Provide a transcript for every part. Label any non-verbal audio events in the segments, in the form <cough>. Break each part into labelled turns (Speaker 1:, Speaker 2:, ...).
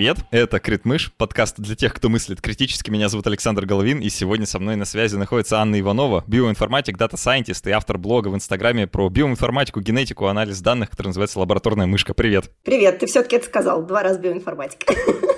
Speaker 1: привет! Это Критмыш, подкаст для тех, кто мыслит критически. Меня зовут Александр Головин, и сегодня со мной на связи находится Анна Иванова, биоинформатик, data scientist и автор блога в Инстаграме про биоинформатику, генетику, анализ данных, который называется «Лабораторная мышка». Привет!
Speaker 2: Привет, ты все-таки это сказал, два раза биоинформатик. <laughs>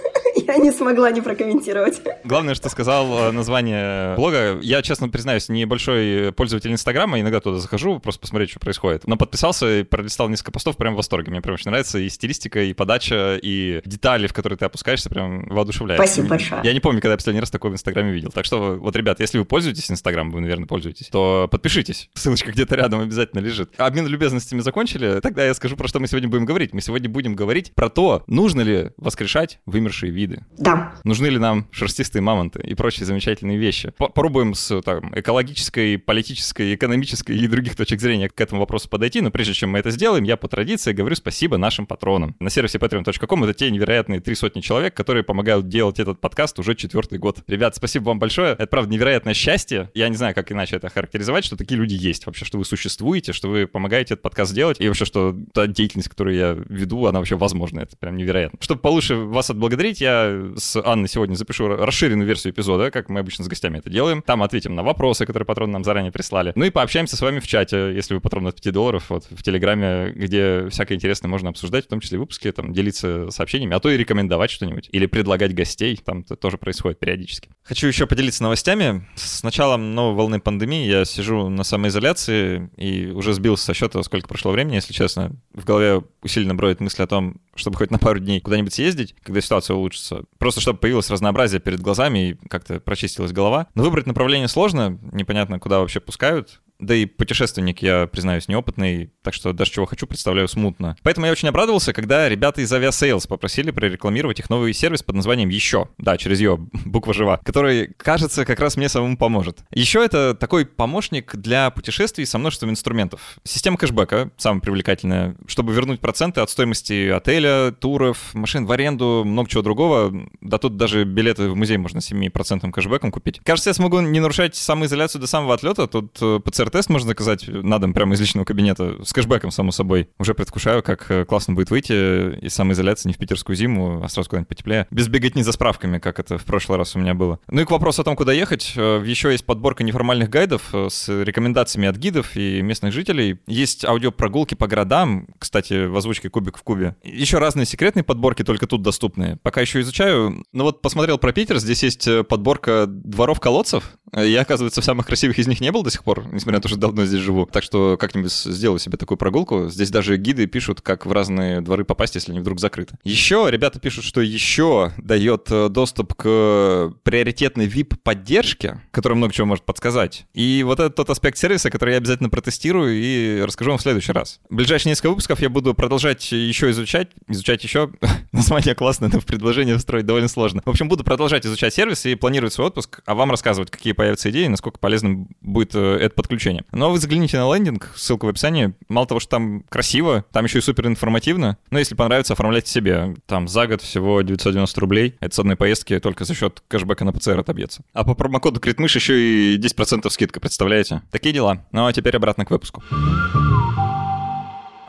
Speaker 2: Я не смогла не прокомментировать.
Speaker 1: Главное, что сказал э, название блога. Я, честно признаюсь, небольшой пользователь Инстаграма, иногда туда захожу, просто посмотреть, что происходит. Но подписался и пролистал несколько постов, прям в восторге. Мне прям очень нравится и стилистика, и подача, и детали, в которые ты опускаешься, прям воодушевляет.
Speaker 2: Спасибо большое.
Speaker 1: Я не помню, когда я последний раз такое в Инстаграме видел. Так что, вот, ребят, если вы пользуетесь Инстаграмом, вы, наверное, пользуетесь, то подпишитесь. Ссылочка где-то рядом обязательно лежит. Обмен любезностями закончили. Тогда я скажу, про что мы сегодня будем говорить. Мы сегодня будем говорить про то, нужно ли воскрешать вымершие виды.
Speaker 2: Да.
Speaker 1: Нужны ли нам шерстистые мамонты и прочие замечательные вещи. Попробуем с там, экологической, политической, экономической и других точек зрения к этому вопросу подойти, но прежде чем мы это сделаем, я по традиции говорю спасибо нашим патронам. На сервисе patreon.com это те невероятные три сотни человек, которые помогают делать этот подкаст уже четвертый год. Ребят, спасибо вам большое. Это, правда, невероятное счастье. Я не знаю, как иначе это характеризовать, что такие люди есть вообще, что вы существуете, что вы помогаете этот подкаст делать, и вообще, что та деятельность, которую я веду, она вообще возможна. Это прям невероятно. Чтобы получше вас отблагодарить, я с Анной сегодня запишу расширенную версию эпизода, как мы обычно с гостями это делаем. Там ответим на вопросы, которые патроны нам заранее прислали. Ну и пообщаемся с вами в чате, если вы патрон от 5 долларов, вот в Телеграме, где всякое интересное можно обсуждать, в том числе выпуски, там, делиться сообщениями, а то и рекомендовать что-нибудь. Или предлагать гостей, там это тоже происходит периодически. Хочу еще поделиться новостями. С началом новой волны пандемии я сижу на самоизоляции и уже сбился со счета, сколько прошло времени, если честно. В голове усиленно бродит мысль о том, чтобы хоть на пару дней куда-нибудь съездить, когда ситуация улучшится. Просто чтобы появилось разнообразие перед глазами и как-то прочистилась голова. Но выбрать направление сложно, непонятно, куда вообще пускают. Да и путешественник, я признаюсь, неопытный, так что даже чего хочу, представляю смутно. Поэтому я очень обрадовался, когда ребята из Aviasales попросили прорекламировать их новый сервис под названием «Еще». Да, через ее, <laughs> буква жива, который, кажется, как раз мне самому поможет. Еще это такой помощник для путешествий со множеством инструментов. Система кэшбэка, самая привлекательная, чтобы вернуть проценты от стоимости отеля, туров, машин в аренду, много чего другого. Да тут даже билеты в музей можно 7% кэшбэком купить. Кажется, я смогу не нарушать самоизоляцию до самого отлета. Тут э, ПЦР тест можно заказать на дом прямо из личного кабинета с кэшбэком, само собой. Уже предвкушаю, как э, классно будет выйти из самоизоляции не в питерскую зиму, а сразу куда-нибудь потеплее. Без беготни за справками, как это в прошлый раз у меня было. Ну и к вопросу о том, куда ехать. Э, Еще есть подборка неформальных гайдов э, с рекомендациями от гидов и местных жителей. Есть аудиопрогулки по городам, кстати, в озвучке «Кубик в кубе». Еще разные секретные подборки, только тут доступны. Пока еще изучаю. Ну вот посмотрел про Питер, здесь есть подборка дворов-колодцев. Я, оказывается, в самых красивых из них не был до сих пор, несмотря на то, что давно здесь живу. Так что как-нибудь сделаю себе такую прогулку. Здесь даже гиды пишут, как в разные дворы попасть, если они вдруг закрыты. Еще ребята пишут, что еще дает э, доступ к приоритетной VIP-поддержке, которая много чего может подсказать. И вот это тот аспект сервиса, который я обязательно протестирую и расскажу вам в следующий раз. В ближайшие несколько выпусков я буду продолжать еще изучать, изучать еще. <laughs> Название классное, но в предложение встроить довольно сложно. В общем, буду продолжать изучать сервис и планировать свой отпуск, а вам рассказывать, какие появятся идеи, насколько полезным будет э, это подключение. Но вы загляните на лендинг, ссылка в описании. Мало того, что там красиво, там еще и супер информативно. Но если понравится, оформляйте себе. Там за год всего 990 рублей. Это с одной поездки только за счет кэшбэка на ПЦР отобьется. А по промокоду Критмыш еще и 10% скидка, представляете? Такие дела. Ну а теперь обратно к выпуску.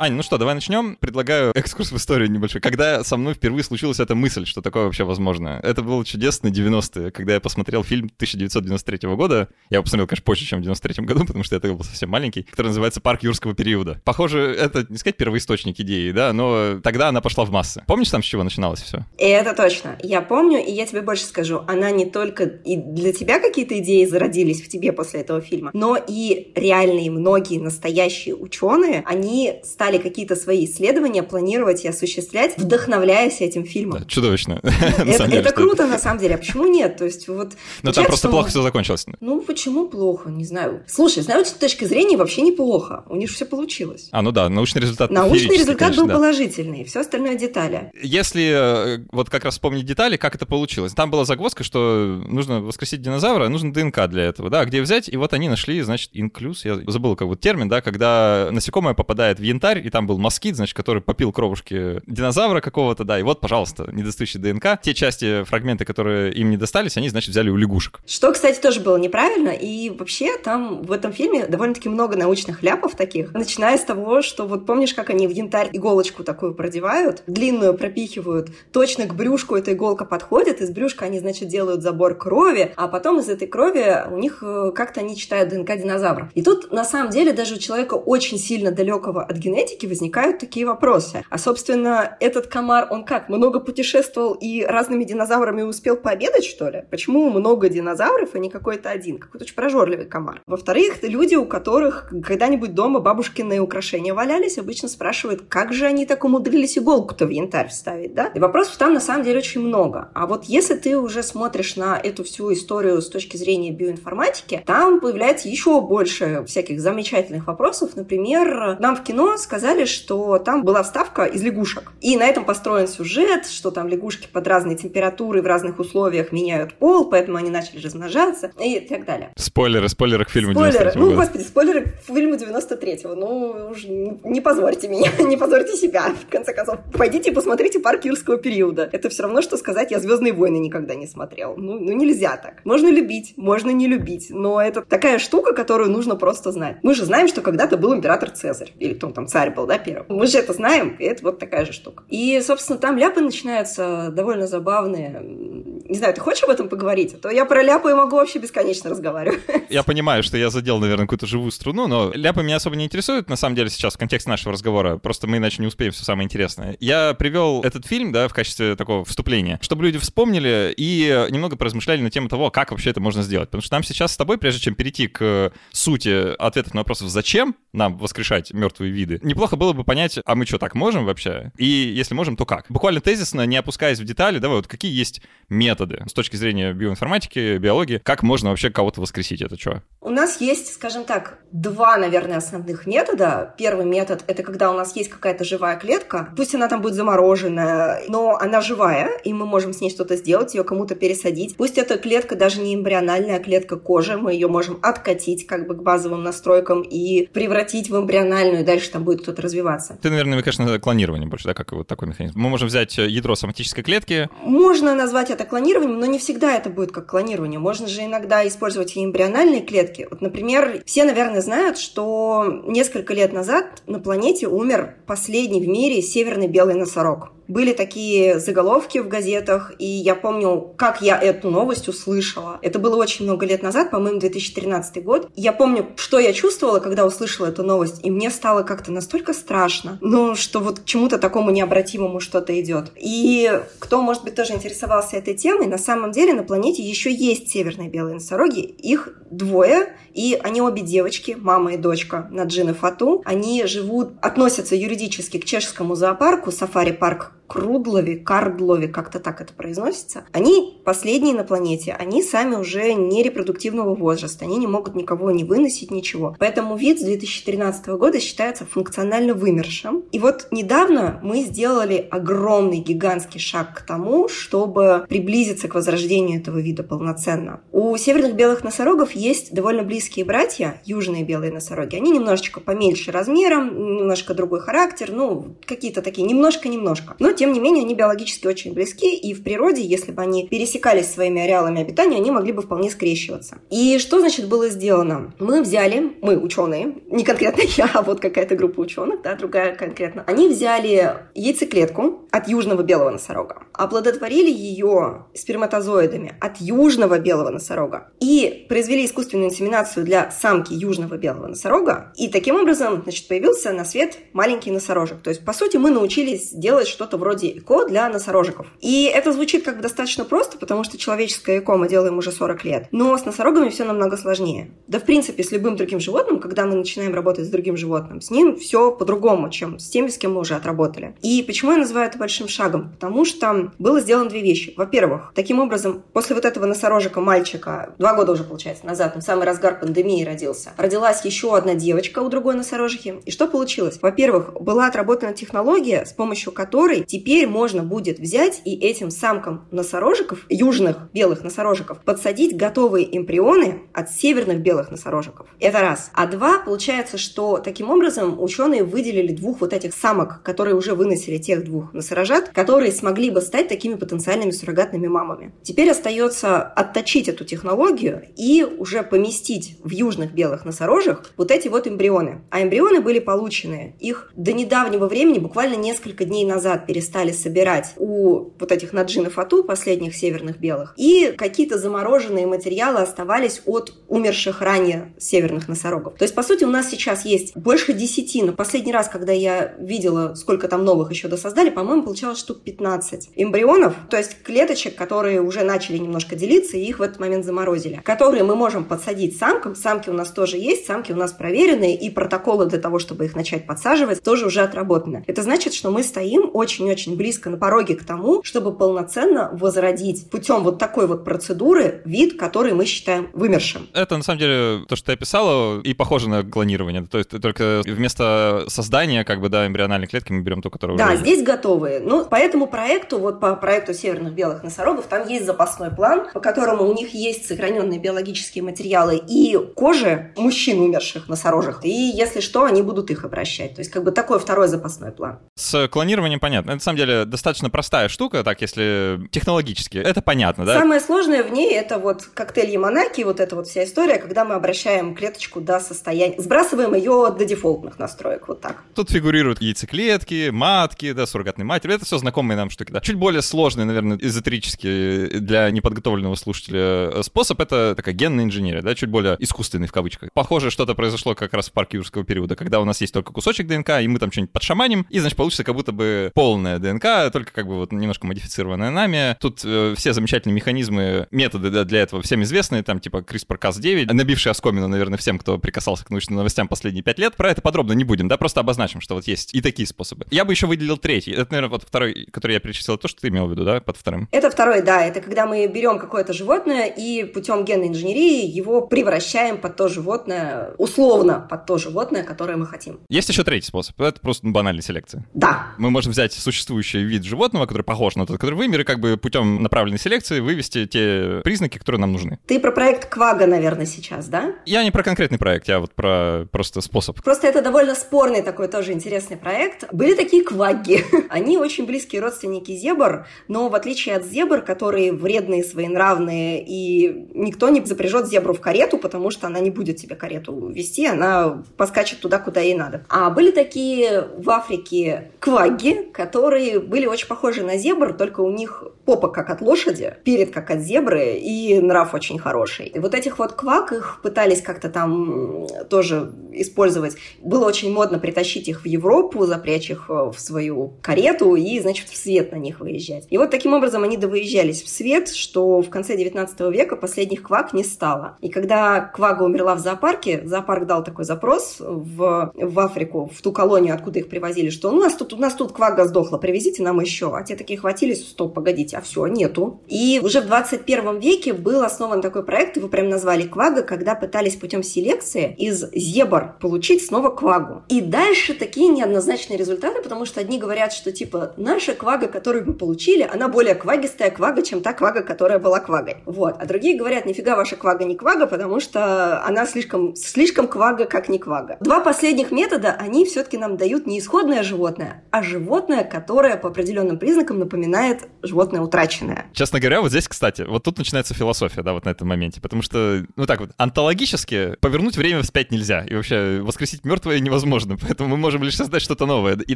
Speaker 1: Аня, ну что, давай начнем. Предлагаю <laughs> экскурс в историю небольшой. Когда со мной впервые случилась эта мысль, что такое вообще возможно? Это было чудесные 90-е, когда я посмотрел фильм 1993 года. Я его посмотрел, конечно, позже, чем в 93 году, <laughs> потому что я тогда был совсем маленький, который называется «Парк юрского периода». Похоже, это, не сказать, первоисточник идеи, да, но тогда она пошла в массы. Помнишь там, с чего начиналось все?
Speaker 2: Это точно. Я помню, и я тебе больше скажу. Она не только и для тебя какие-то идеи зародились в тебе после этого фильма, но и реальные многие настоящие ученые, они стали стали какие-то свои исследования планировать и осуществлять, вдохновляясь этим фильмом.
Speaker 1: Да, чудовищно. <laughs>
Speaker 2: Это, это круто, на самом деле. А почему нет? То есть вот...
Speaker 1: Но там просто плохо все закончилось.
Speaker 2: Ну, почему плохо? Не знаю. Слушай, с научной точки зрения вообще неплохо. У них все получилось.
Speaker 1: А, ну да, научный результат
Speaker 2: Научный результат был положительный, все остальное детали.
Speaker 1: Если э, вот как раз вспомнить детали, как это получилось. Там была загвоздка, что нужно воскресить динозавра, нужно ДНК для этого, да, где взять, и вот они нашли, значит, инклюз, я забыл как вот термин, да, когда насекомое попадает в янтарь, янтарь, и там был москит, значит, который попил кровушки динозавра какого-то, да, и вот, пожалуйста, недостающий ДНК. Те части, фрагменты, которые им не достались, они, значит, взяли у лягушек.
Speaker 2: Что, кстати, тоже было неправильно, и вообще там в этом фильме довольно-таки много научных ляпов таких, начиная с того, что вот помнишь, как они в янтарь иголочку такую продевают, длинную пропихивают, точно к брюшку эта иголка подходит, из брюшка они, значит, делают забор крови, а потом из этой крови у них э, как-то они читают ДНК динозавров. И тут, на самом деле, даже у человека очень сильно далекого от генетики возникают такие вопросы. А, собственно, этот комар, он как, много путешествовал и разными динозаврами успел пообедать, что ли? Почему много динозавров, а не какой-то один? Какой-то очень прожорливый комар. Во-вторых, люди, у которых когда-нибудь дома бабушкины украшения валялись, обычно спрашивают, как же они так умудрились иголку-то в янтарь вставить, да? И вопросов там на самом деле очень много. А вот если ты уже смотришь на эту всю историю с точки зрения биоинформатики, там появляется еще больше всяких замечательных вопросов. Например, нам в кино сказали, что там была вставка из лягушек. И на этом построен сюжет, что там лягушки под разной температурой в разных условиях меняют пол, поэтому они начали размножаться и так далее.
Speaker 1: Спойлеры, спойлеры к фильму
Speaker 2: спойлеры. Ну, года. господи, спойлеры к фильму 93-го. Ну, уж не позорьте меня, <laughs> не позорьте себя. В конце концов, пойдите и посмотрите парк юрского периода. Это все равно, что сказать, я «Звездные войны» никогда не смотрел. Ну, ну нельзя так. Можно любить, можно не любить, но это такая штука, которую нужно просто знать. Мы же знаем, что когда-то был император Цезарь, или кто там царь был, да, первый. Мы же это знаем, и это вот такая же штука. И, собственно, там ляпы начинаются довольно забавные. Не знаю, ты хочешь об этом поговорить? А то я про ляпы могу вообще бесконечно разговаривать.
Speaker 1: Я понимаю, что я задел, наверное, какую-то живую струну, но ляпы меня особо не интересуют, на самом деле, сейчас в контексте нашего разговора. Просто мы иначе не успеем все самое интересное. Я привел этот фильм, да, в качестве такого вступления, чтобы люди вспомнили и немного поразмышляли на тему того, как вообще это можно сделать. Потому что нам сейчас с тобой, прежде чем перейти к сути ответов на вопросов, зачем нам воскрешать мертвые виды, неплохо было бы понять, а мы что, так можем вообще? И если можем, то как? Буквально тезисно, не опускаясь в детали, давай, вот какие есть методы с точки зрения биоинформатики, биологии, как можно вообще кого-то воскресить? Это что?
Speaker 2: У нас есть, скажем так, два, наверное, основных метода. Первый метод — это когда у нас есть какая-то живая клетка, пусть она там будет замороженная, но она живая, и мы можем с ней что-то сделать, ее кому-то пересадить. Пусть эта клетка даже не эмбриональная, а клетка кожи, мы ее можем откатить как бы к базовым настройкам и превратить в эмбриональную, и дальше там будет кто-то развиваться.
Speaker 1: Ты, наверное, конечно, клонирование больше, да, как вот такой механизм. Мы можем взять ядро соматической клетки.
Speaker 2: Можно назвать это клонированием, но не всегда это будет как клонирование. Можно же иногда использовать и эмбриональные клетки. Вот, например, все, наверное, знают, что несколько лет назад на планете умер последний в мире северный белый носорог. Были такие заголовки в газетах, и я помню, как я эту новость услышала. Это было очень много лет назад, по-моему, 2013 год. Я помню, что я чувствовала, когда услышала эту новость, и мне стало как-то настолько страшно, ну, что вот к чему-то такому необратимому что-то идет. И кто, может быть, тоже интересовался этой темой, на самом деле на планете еще есть северные белые носороги. Их двое, и они обе девочки, мама и дочка Наджина Фату. Они живут, относятся юридически к чешскому зоопарку, сафари-парк Крудлове, Кардлове, как-то так это произносится, они последние на планете, они сами уже не репродуктивного возраста, они не могут никого не выносить, ничего. Поэтому вид с 2013 года считается функционально вымершим. И вот недавно мы сделали огромный гигантский шаг к тому, чтобы приблизиться к возрождению этого вида полноценно. У северных белых носорогов есть довольно близкие братья, южные белые носороги. Они немножечко поменьше размером, немножко другой характер, ну, какие-то такие, немножко-немножко. Но, тем не менее, они биологически очень близки, и в природе, если бы они пересекались своими ареалами обитания, они могли бы вполне скрещиваться. И что, значит, было сделано? Мы взяли, мы, ученые, не конкретно я, а вот какая-то группа ученых, да, другая конкретно, они взяли яйцеклетку от южного белого носорога, оплодотворили ее сперматозоидами от южного белого носорога и произвели искусственную инсеминацию для самки южного белого носорога, и таким образом, значит, появился на свет маленький носорожек. То есть, по сути, мы научились делать что-то вроде ЭКО для носорожиков. И это звучит как бы достаточно просто, потому что человеческое ЭКО мы делаем уже 40 лет. Но с носорогами все намного сложнее. Да, в принципе, с любым другим животным, когда мы начинаем работать с другим животным, с ним все по-другому, чем с теми, с кем мы уже отработали. И почему я называю это большим шагом, потому что было сделано две вещи. Во-первых, таким образом, после вот этого носорожика мальчика, два года уже, получается, назад, там самый разгар пандемии родился, родилась еще одна девочка у другой носорожихи. И что получилось? Во-первых, была отработана технология, с помощью которой теперь можно будет взять и этим самкам носорожиков, южных белых носорожиков, подсадить готовые эмбрионы от северных белых носорожиков. Это раз. А два, получается, что таким образом ученые выделили двух вот этих самок, которые уже выносили тех двух носорожат, которые смогли бы стать такими потенциальными суррогатными мамами. Теперь остается отточить эту технологию и уже поместить в южных белых носорожих вот эти вот эмбрионы. А эмбрионы были получены. Их до недавнего времени, буквально несколько дней назад, перестали собирать у вот этих наджинов ату, последних северных белых. И какие-то замороженные материалы оставались от умерших ранее северных носорогов. То есть, по сути, у нас сейчас есть больше десяти, но последний раз, когда я видела, сколько там новых еще досоздали, по-моему, получалось штук 15 эмбрионов, то есть клеточек, которые уже начали немножко делиться, и их в этот момент заморозили, которые мы можем подсадить самкам. Самки у нас тоже есть, самки у нас проверенные, и протоколы для того, чтобы их начать подсаживать, тоже уже отработаны. Это значит, что мы стоим очень-очень близко на пороге к тому, чтобы полноценно возродить путем вот такой вот процедуры вид, который мы считаем вымершим.
Speaker 1: Это, на самом деле, то, что ты описала, и похоже на клонирование. То есть только вместо создания, как бы, да, эмбриональной клетки мы берем ту, которая
Speaker 2: Да,
Speaker 1: уже
Speaker 2: здесь готовые. Ну, по этому проекту, вот по проекту северных белых носорогов, там есть запасной план, по которому у них есть сохраненные биологические материалы и кожи мужчин умерших носорожих. И если что, они будут их обращать. То есть, как бы такой второй запасной план.
Speaker 1: С клонированием понятно. Это, самом деле, достаточно простая штука, так, если технологически. Это понятно, да?
Speaker 2: Самое сложное в ней это вот коктейль Яманаки, вот эта вот вся история, когда мы обращаем клеточку до состояния, сбрасываем ее до дефолтных настроек, вот так.
Speaker 1: Тут фигурируют яйцеклетки, матки, да, суррогатные матери. Это все знакомые нам штуки, да. Чуть более сложный, наверное, эзотерический для неподготовленного слушателя способ — это такая генная инженерия, да, чуть более искусственный в кавычках. Похоже, что-то произошло как раз в парке юрского периода, когда у нас есть только кусочек ДНК, и мы там что-нибудь подшаманим, и, значит, получится как будто бы полная ДНК, только как бы вот немножко модифицированная нами. Тут э, все замечательные механизмы, методы да, для этого всем известны, там типа CRISPR-Cas9, набивший оскомину, наверное, всем, кто прикасался к научным новостям последние пять лет. Про это подробно не будем, да, просто обозначим, что вот есть и такие способы. Я бы еще выделил третий. Это, наверное, вот второй, который я перечислил, то, что ты имел в виду, да, под вторым.
Speaker 2: Это второй, да, это когда мы берем какое-то животное и путем генной инженерии его превращаем под то животное, условно под то животное, которое мы хотим.
Speaker 1: Есть еще третий способ. Это просто ну, банальная селекция.
Speaker 2: Да.
Speaker 1: Мы можем взять существующий вид животного, который похож на тот, который вымер, и как бы путем направленной селекции вывести те признаки, которые нам нужны.
Speaker 2: Ты про проект Квага, наверное, сейчас, да?
Speaker 1: Я не про конкретный проект, я вот про просто способ.
Speaker 2: Просто это довольно спорный такой тоже интересный проект. Были такие кваги. <laughs> Они очень близкие родственники зебр, но в отличие от зебр, которые вредные, своенравные, и никто не запряжет зебру в карету, потому что она не будет тебе карету вести, она поскачет туда, куда ей надо. А были такие в Африке кваги, которые были очень похожи на зебр, только у них попа как от лошади, перед как от зебры, и нрав очень хороший. И вот этих вот квак их пытались как-то там тоже использовать. Было очень модно притащить их в Европу, запрячь их в свою карету и, значит, в свет на них выезжать. И вот таким образом они довыезжались в свет, что в конце 19 века последних квак не стало. И когда квага умерла в зоопарке, зоопарк дал такой запрос в, в Африку, в ту колонию, откуда их привозили, что у нас тут, у нас тут квага сдохла, привезите нам еще. А те такие хватились, стоп, погодите, а все, нету. И уже в 21 веке был основан такой проект, его прям назвали квага, когда пытались путем селекции из зебр получить снова квагу. И дальше такие неоднозначные результаты, потому что одни говорят, что типа наша квага, которую мы получили, она более квагистая квага, чем та квага, которая была квагой. Вот. А другие говорят, нифига ваша квага не квага, потому что она слишком, слишком квага, как не квага. Два последних метода, они все-таки нам дают не исходное животное, а животное, которое по определенным признакам напоминает животное утраченное.
Speaker 1: Честно говоря, вот здесь, кстати, вот тут начинается философия, да, вот на этом моменте, потому что, ну так вот, антологически повернуть время вспять нельзя, и вообще воскресить мертвое невозможно, <laughs> поэтому мы можем лишь создать что-то новое. И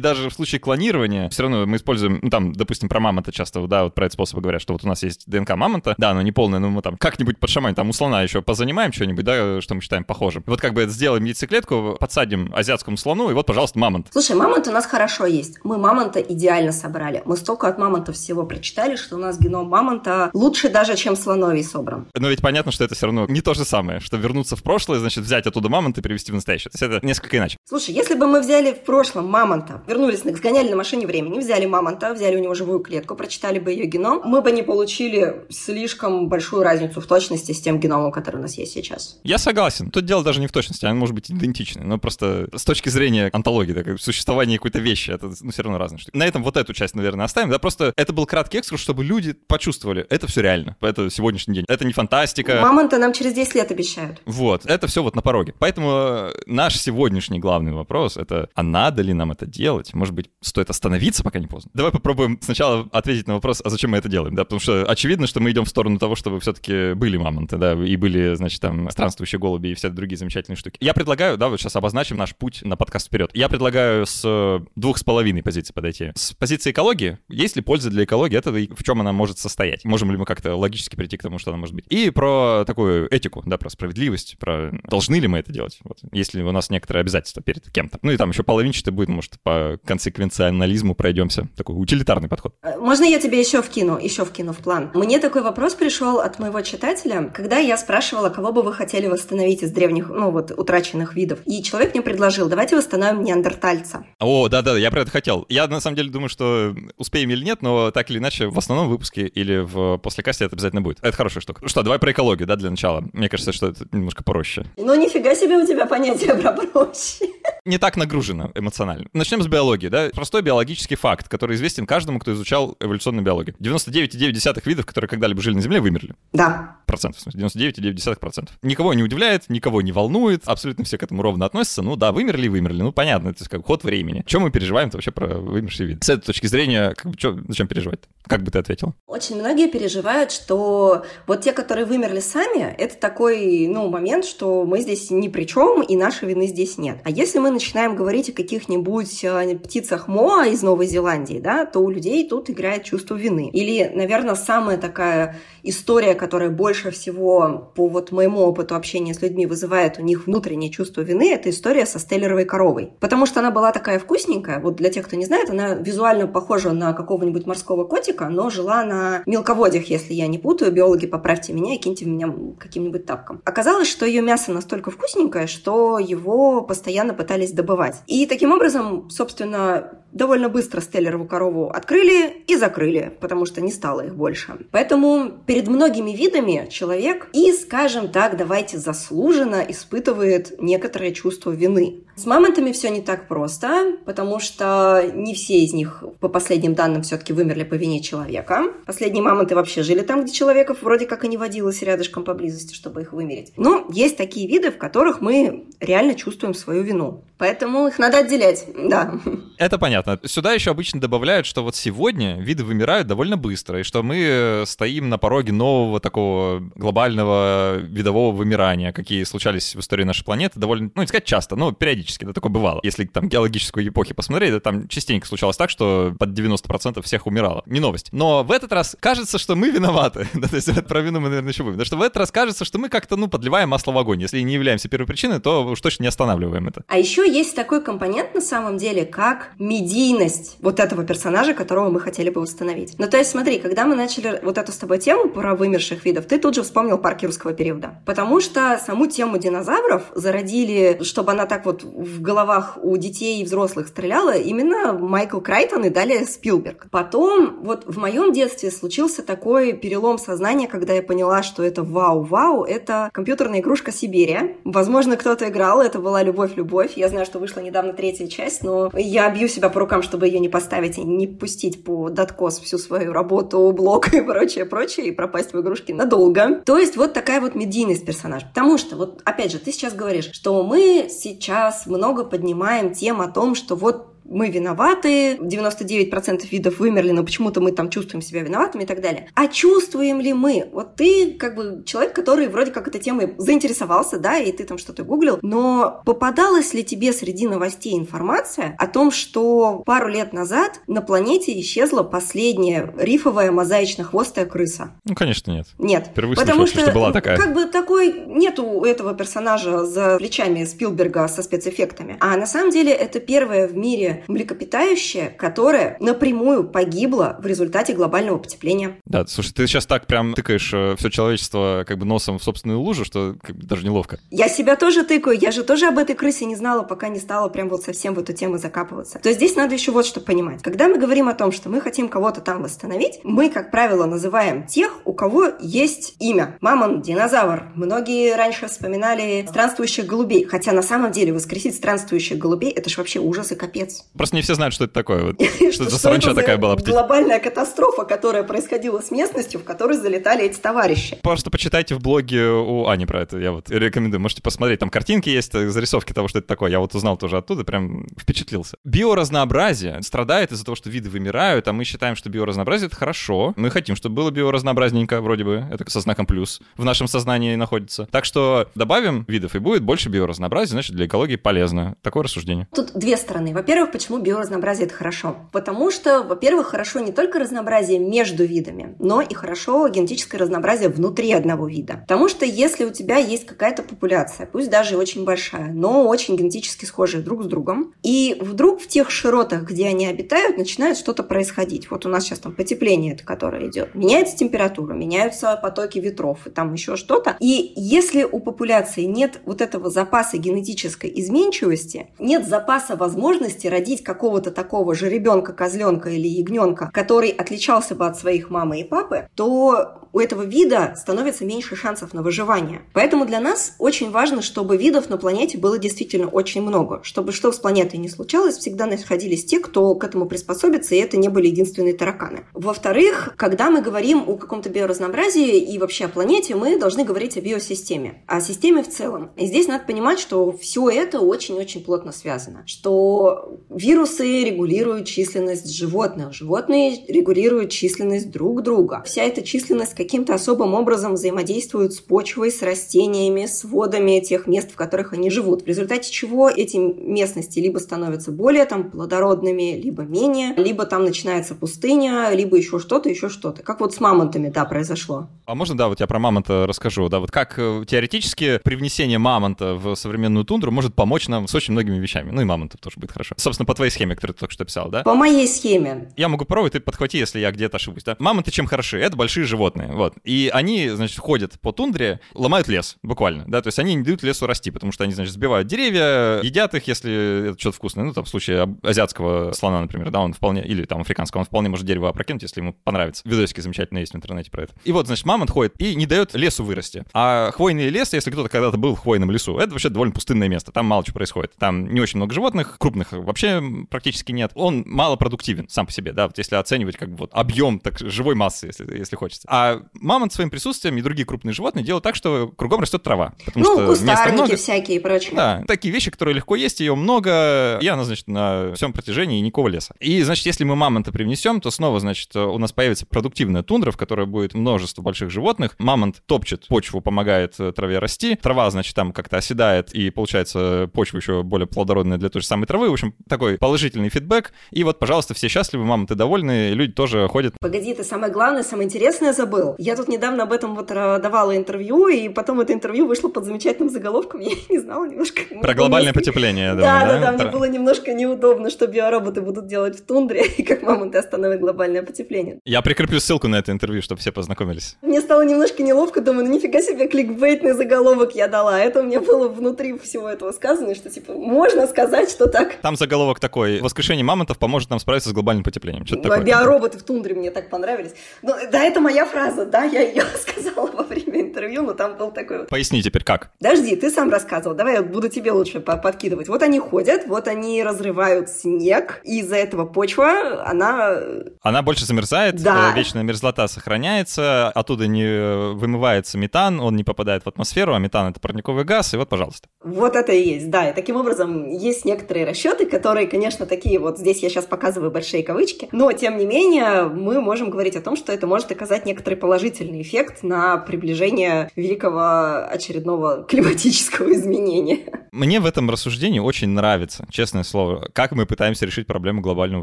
Speaker 1: даже в случае клонирования все равно мы используем, ну там, допустим, про мамонта часто, да, вот про этот способ говорят, что вот у нас есть ДНК мамонта, да, но не полная, но мы там как-нибудь под шамань, там у слона еще позанимаем что-нибудь, да, что мы считаем похожим. Вот как бы сделаем яйцеклетку, подсадим азиатскому слону, и вот, пожалуйста, мамонт.
Speaker 2: Слушай, мамонт у нас хорошо есть. Мы мамонта идеально собрали. Мы столько от мамонта всего прочитали, что у нас геном мамонта лучше даже, чем слоновий собран.
Speaker 1: Но ведь понятно, что это все равно не то же самое, что вернуться в прошлое, значит, взять оттуда мамонта и перевести в настоящее. То есть это несколько иначе.
Speaker 2: Слушай, если бы мы взяли в прошлом мамонта, вернулись, сгоняли на машине времени, взяли мамонта, взяли у него живую клетку, прочитали бы ее геном, мы бы не получили слишком большую разницу в точности с тем геномом, который у нас есть сейчас.
Speaker 1: Я согласен. Тут дело даже не в точности, она может быть идентичной, но просто с точки зрения антологии, так, существования какой-то вещи, это ну, все равно разные штуки. Этом вот эту часть, наверное, оставим. Да, просто это был краткий экскурс, чтобы люди почувствовали, это все реально. Это сегодняшний день. Это не фантастика.
Speaker 2: Мамонта нам через 10 лет обещают.
Speaker 1: Вот, это все вот на пороге. Поэтому э, наш сегодняшний главный вопрос — это, а надо ли нам это делать? Может быть, стоит остановиться, пока не поздно? Давай попробуем сначала ответить на вопрос, а зачем мы это делаем, да? Потому что очевидно, что мы идем в сторону того, чтобы все-таки были мамонты, да, и были, значит, там странствующие голуби и все другие замечательные штуки. Я предлагаю, да, вот сейчас обозначим наш путь на подкаст вперед. Я предлагаю с э, двух с половиной позиций подойти. С позиции экологии, есть ли польза для экологии, это в чем она может состоять? Можем ли мы как-то логически прийти к тому, что она может быть? И про такую этику, да, про справедливость, про должны ли мы это делать, вот, если у нас некоторые обязательства перед кем-то. Ну и там еще половинчатый будет, может, по консеквенционализму пройдемся. Такой утилитарный подход.
Speaker 2: Э, можно я тебе еще вкину, еще вкину в план? Мне такой вопрос пришел от моего читателя, когда я спрашивала, кого бы вы хотели восстановить из древних, ну вот, утраченных видов. И человек мне предложил, давайте восстановим неандертальца.
Speaker 1: О, да-да, я про это хотел. Я на самом деле думаю, что успеем или нет, но так или иначе в основном выпуске или в послекасте это обязательно будет. Это хорошая штука. Ну что, давай про экологию, да, для начала. Мне кажется, что это немножко проще.
Speaker 2: Ну нифига себе у тебя понятие про проще.
Speaker 1: Не так нагружено эмоционально. Начнем с биологии, да. Простой биологический факт, который известен каждому, кто изучал эволюционную биологию. 99,9 видов, которые когда-либо жили на Земле, вымерли.
Speaker 2: Да.
Speaker 1: Процентов, в смысле, 99,9%. Никого не удивляет, никого не волнует, абсолютно все к этому ровно относятся. Ну да, вымерли и вымерли, ну понятно, это как ход времени. Чем мы переживаем вообще про вымерший вид? С этой точки зрения, как бы, чё, зачем переживать? Как бы ты ответил?
Speaker 2: Очень многие переживают, что вот те, которые вымерли сами, это такой, ну, момент, что мы здесь ни при чем, и нашей вины здесь нет. А если мы начинаем говорить о каких-нибудь э, птицах Моа из Новой Зеландии, да, то у людей тут играет чувство вины. Или, наверное, самая такая история, которая больше всего по вот моему опыту общения с людьми вызывает у них внутреннее чувство вины, это история со стеллеровой коровой. Потому что она была такая вкусненькая, вот для тех, кто не знает, она визуально похожа на какого-нибудь морского котика, но жила на мелководьях, если я не путаю, биологи, поправьте меня и киньте в меня каким-нибудь тапком. Оказалось, что ее мясо настолько вкусненькое, что его постоянно пытались добывать. И таким образом, собственно, довольно быстро Стеллерову корову открыли и закрыли, потому что не стало их больше. Поэтому перед многими видами человек и, скажем так, давайте заслуженно испытывает некоторое чувство вины. С мамонтами все не так просто, потому что не все из них, по последним данным, все-таки вымерли по вине человека. Последние мамонты вообще жили там, где человеков вроде как и не водилось рядышком поблизости, чтобы их вымереть. Но есть такие виды, в которых мы реально чувствуем свою вину. Поэтому их надо отделять, да.
Speaker 1: Это понятно. Сюда еще обычно добавляют, что вот сегодня виды вымирают довольно быстро, и что мы э, стоим на пороге нового такого глобального видового вымирания, какие случались в истории нашей планеты довольно, ну, не сказать часто, но периодически, да, такое бывало. Если там геологическую эпохи посмотреть, да, там частенько случалось так, что под 90% всех умирало. Не новость. Но в этот раз кажется, что мы виноваты. <laughs> да, то есть про вину мы, наверное, еще будем. Потому что в этот раз кажется, что мы как-то, ну, подливаем масло в огонь. Если не являемся первой причиной, то уж точно не останавливаем это.
Speaker 2: А еще есть такой компонент на самом деле, как медийность вот этого персонажа, которого мы хотели бы восстановить. Ну, то есть, смотри, когда мы начали вот эту с тобой тему про вымерших видов, ты тут же вспомнил парк юрского периода. Потому что саму тему динозавров зародили, чтобы она так вот в головах у детей и взрослых стреляла, именно Майкл Крайтон и далее Спилберг. Потом, вот в моем детстве случился такой перелом сознания, когда я поняла, что это вау-вау, это компьютерная игрушка Сибирия. Возможно, кто-то играл, это была любовь-любовь. Я знаю, что вышла недавно третья часть, но я бью себя по рукам, чтобы ее не поставить и не пустить по даткос всю свою работу, блог и прочее, прочее, и пропасть в игрушки надолго. То есть вот такая вот медийность персонаж. Потому что, вот опять же, ты сейчас говоришь, что мы сейчас много поднимаем тем о том, что вот мы виноваты, 99% видов вымерли, но почему-то мы там чувствуем себя виноватыми и так далее. А чувствуем ли мы? Вот ты как бы человек, который вроде как этой темой заинтересовался, да, и ты там что-то гуглил, но попадалась ли тебе среди новостей информация о том, что пару лет назад на планете исчезла последняя рифовая мозаично-хвостая крыса?
Speaker 1: Ну, конечно, нет.
Speaker 2: Нет.
Speaker 1: Впервые
Speaker 2: потому
Speaker 1: слышу,
Speaker 2: что,
Speaker 1: что была такая.
Speaker 2: как бы такой нету у этого персонажа за плечами Спилберга со спецэффектами. А на самом деле это первая в мире млекопитающее, которое напрямую погибло в результате глобального потепления.
Speaker 1: Да, слушай, ты сейчас так прям тыкаешь э, все человечество как бы носом в собственную лужу, что как бы даже неловко.
Speaker 2: Я себя тоже тыкаю, я же тоже об этой крысе не знала, пока не стала прям вот совсем в эту тему закапываться. То есть здесь надо еще вот что понимать. Когда мы говорим о том, что мы хотим кого-то там восстановить, мы, как правило, называем тех, у кого есть имя. Мамон, динозавр. Многие раньше вспоминали странствующих голубей, хотя на самом деле воскресить странствующих голубей это ж вообще ужас и капец.
Speaker 1: Просто не все знают, что это такое. <laughs> Что это за саранча такая была птица.
Speaker 2: Глобальная катастрофа, которая происходила с местностью, в которой залетали эти товарищи.
Speaker 1: Просто почитайте в блоге у Ани про это. Я вот рекомендую. Можете посмотреть. Там картинки есть, э, зарисовки того, что это такое. Я вот узнал тоже оттуда, прям впечатлился. Биоразнообразие страдает из-за того, что виды вымирают, а мы считаем, что биоразнообразие — это хорошо. Мы хотим, чтобы было биоразнообразненько, вроде бы. Это со знаком плюс в нашем сознании находится. Так что добавим видов, и будет больше биоразнообразия, значит, для экологии полезно. Такое рассуждение.
Speaker 2: Тут две стороны. Во-первых, почему биоразнообразие — это хорошо? Потому что, во-первых, хорошо не только разнообразие между видами, но и хорошо генетическое разнообразие внутри одного вида. Потому что если у тебя есть какая-то популяция, пусть даже очень большая, но очень генетически схожая друг с другом, и вдруг в тех широтах, где они обитают, начинает что-то происходить. Вот у нас сейчас там потепление, это которое идет. Меняется температура, меняются потоки ветров и там еще что-то. И если у популяции нет вот этого запаса генетической изменчивости, нет запаса возможности родить какого-то такого же ребенка, козленка или ягненка, который отличался бы от своих мамы и папы, то у этого вида становится меньше шансов на выживание. Поэтому для нас очень важно, чтобы видов на планете было действительно очень много. Чтобы что с планетой не случалось, всегда находились те, кто к этому приспособится, и это не были единственные тараканы. Во-вторых, когда мы говорим о каком-то биоразнообразии и вообще о планете, мы должны говорить о биосистеме, о системе в целом. И здесь надо понимать, что все это очень-очень плотно связано. Что вирусы регулируют численность животных, животные регулируют численность друг друга. Вся эта численность каким-то особым образом взаимодействуют с почвой, с растениями, с водами тех мест, в которых они живут. В результате чего эти местности либо становятся более там плодородными, либо менее, либо там начинается пустыня, либо еще что-то, еще что-то. Как вот с мамонтами, да, произошло.
Speaker 1: А можно, да, вот я про мамонта расскажу, да, вот как э, теоретически привнесение мамонта в современную тундру может помочь нам с очень многими вещами. Ну и мамонтов тоже будет хорошо. Собственно, по твоей схеме, которую ты только что писал, да?
Speaker 2: По моей схеме.
Speaker 1: Я могу попробовать, ты подхвати, если я где-то ошибусь, да? Мамонты чем хороши? Это большие животные, вот. И они, значит, ходят по тундре, ломают лес, буквально, да, то есть они не дают лесу расти, потому что они, значит, сбивают деревья, едят их, если это что-то вкусное, ну, там, в случае азиатского слона, например, да, он вполне, или там африканского, он вполне может дерево опрокинуть, если ему понравится. Видосики замечательные есть в интернете про это. И вот, значит, мамонт ходит и не дает лесу вырасти. А хвойный лес, если кто-то когда-то был в хвойном лесу, это вообще довольно пустынное место, там мало чего происходит. Там не очень много животных, крупных вообще практически нет. Он мало продуктивен сам по себе, да, вот если оценивать как бы вот объем так, живой массы, если, если хочется. А мамонт своим присутствием и другие крупные животные делают так, что кругом растет трава.
Speaker 2: Потому ну, что кустарники много. всякие и прочее.
Speaker 1: Да, такие вещи, которые легко есть, ее много, и она, значит, на всем протяжении никакого леса. И, значит, если мы мамонта привнесем, то снова, значит, у нас появится продуктивная тундра, в которой будет множество больших животных. Мамонт топчет почву, помогает э, траве расти. Трава, значит, там как-то оседает, и получается почва еще более плодородная для той же самой травы. В общем, такой положительный фидбэк. И вот, пожалуйста, все счастливы, мамонты довольны, люди тоже ходят.
Speaker 2: Погоди, ты самое главное, самое интересное забыл. Я тут недавно об этом вот э, давала интервью, и потом это интервью вышло под замечательным заголовком. <laughs> Я не знала немножко.
Speaker 1: Про глобальное потепление,
Speaker 2: да? Да, да, да. Мне было немножко неудобно, что биороботы будут делать в тундре, <laughs> и как мамонты остановят глобальное потепление.
Speaker 1: Я прикреплю ссылку на это интервью, чтобы все познакомились.
Speaker 2: Мне стало немножко неловко, думаю, ну нифига себе кликбейтный заголовок я дала. Это у меня было внутри всего этого сказано, что типа можно сказать, что так.
Speaker 1: Там заголовок такой: воскрешение мамонтов поможет нам справиться с глобальным потеплением. Что-то
Speaker 2: такое. Биороботы в тундре мне так понравились. Ну, да, это моя фраза, да, я ее <laughs> сказала во время интервью, но там был такой вот...
Speaker 1: Поясни теперь, как?
Speaker 2: Подожди, ты сам рассказывал, давай я буду тебе лучше подкидывать. Вот они ходят, вот они разрывают снег, и из-за этого почва, она...
Speaker 1: Она больше замерзает, да. Э, вечная мерзлота сохраняется, оттуда не вымывается метан, он не попадает в атмосферу, а метан — это парниковый газ, и вот, пожалуйста.
Speaker 2: Вот это и есть, да. И таким образом есть некоторые расчеты, которые, конечно, такие вот, здесь я сейчас показываю большие кавычки, но, тем не менее, мы можем говорить о том, что это может оказать некоторый положительный эффект на приближение великого очередного климатического изменения.
Speaker 1: Мне в этом рассуждении очень нравится, честное слово, как мы пытаемся решить проблему глобального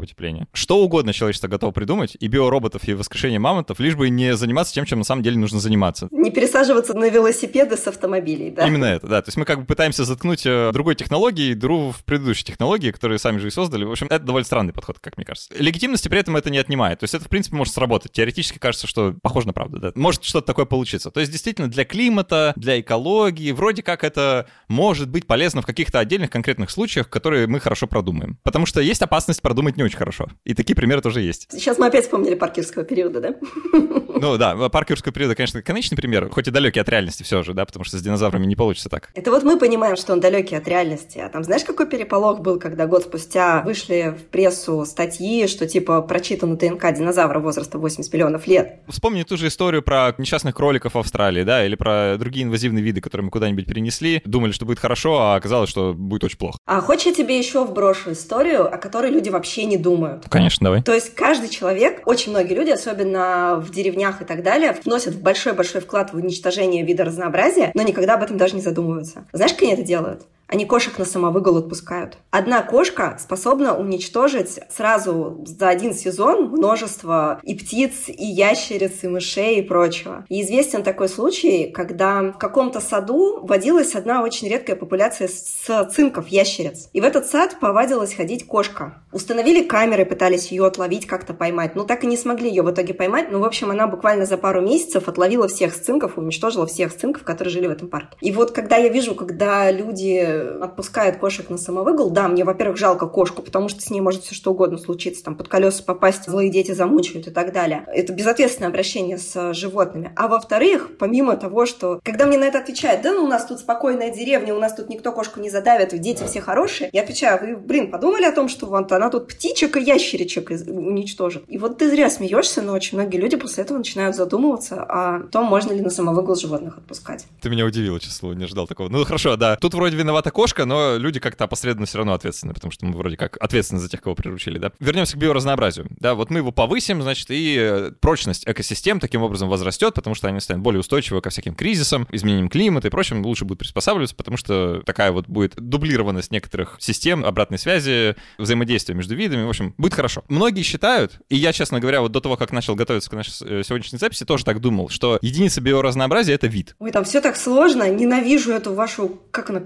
Speaker 1: потепления. Что угодно человечество готово придумать, и биороботов, и воскрешение мамонтов, лишь бы не заниматься тем, чем на самом деле нужно заниматься.
Speaker 2: Не пересаживаться на велосипеды с автомобилей, да?
Speaker 1: Именно это, да. То есть мы как бы пытаемся заткнуть э, другой технологией дыру в предыдущей технологии, которые сами же и создали. В общем, это довольно странный подход, как мне кажется. Легитимности при этом это не отнимает. То есть это, в принципе, может сработать. Теоретически кажется, что похоже на правду, да. Может что-то такое получиться. То есть действительно для климата, для экологии, вроде как это может быть полезно в каких-то отдельных конкретных случаях, которые мы хорошо продумаем. Потому что есть опасность продумать не очень хорошо. И такие примеры тоже есть.
Speaker 2: Сейчас мы опять вспомнили паркерского периода, да? <laughs>
Speaker 1: Ну да, паркерского периода, конечно, конечный пример, хоть и далекий от реальности все же, да, потому что с динозаврами не получится так.
Speaker 2: Это вот мы понимаем, что он далекий от реальности. А там знаешь, какой переполох был, когда год спустя вышли в прессу статьи, что типа прочитано ДНК динозавра возраста 80 миллионов лет?
Speaker 1: Вспомни ту же историю про несчастных кроликов в Австралии, да, или про другие инвазивные виды, которые мы куда-нибудь перенесли, думали, что будет хорошо, а оказалось, что будет очень плохо.
Speaker 2: А хочешь я тебе еще вброшу историю, о которой люди вообще не думают?
Speaker 1: Конечно, давай.
Speaker 2: То есть каждый человек, очень многие люди, особенно в деревнях и так далее, вносят большой-большой вклад в уничтожение вида разнообразия, но никогда об этом даже не задумываются. Знаешь, как они это делают? Они кошек на самовыгул отпускают. Одна кошка способна уничтожить сразу за один сезон множество и птиц, и ящериц, и мышей, и прочего. И известен такой случай, когда в каком-то саду водилась одна очень редкая популяция с цинков, ящериц. И в этот сад повадилась ходить кошка. Установили камеры, пытались ее отловить, как-то поймать, но так и не смогли ее в итоге поймать. Ну, в общем, она буквально за пару месяцев отловила всех сцинков, уничтожила всех сцинков, которые жили в этом парке. И вот когда я вижу, когда люди отпускает кошек на самовыгул, да, мне, во-первых, жалко кошку, потому что с ней может все что угодно случиться, там под колеса попасть, злые дети замучают и так далее. Это безответственное обращение с животными. А во-вторых, помимо того, что когда мне на это отвечают, да, ну у нас тут спокойная деревня, у нас тут никто кошку не задавит, дети все хорошие, я отвечаю, вы, блин, подумали о том, что вот она тут птичек и ящеричек уничтожит. И вот ты зря смеешься, но очень многие люди после этого начинают задумываться о том, можно ли на самовыгул животных отпускать.
Speaker 1: Ты меня удивила, число, не ждал такого. Ну хорошо, да. Тут вроде виновата кошка, но люди как-то опосредованно все равно ответственны, потому что мы вроде как ответственны за тех, кого приручили, да. Вернемся к биоразнообразию. Да, вот мы его повысим, значит, и э, прочность экосистем таким образом возрастет, потому что они станут более устойчивы ко всяким кризисам, изменениям климата и прочим, лучше будут приспосабливаться, потому что такая вот будет дублированность некоторых систем обратной связи, взаимодействия между видами, в общем, будет хорошо. Многие считают, и я, честно говоря, вот до того, как начал готовиться к нашей э, сегодняшней записи, тоже так думал, что единица биоразнообразия — это вид.
Speaker 2: Ой, там все так сложно, ненавижу эту вашу, как она,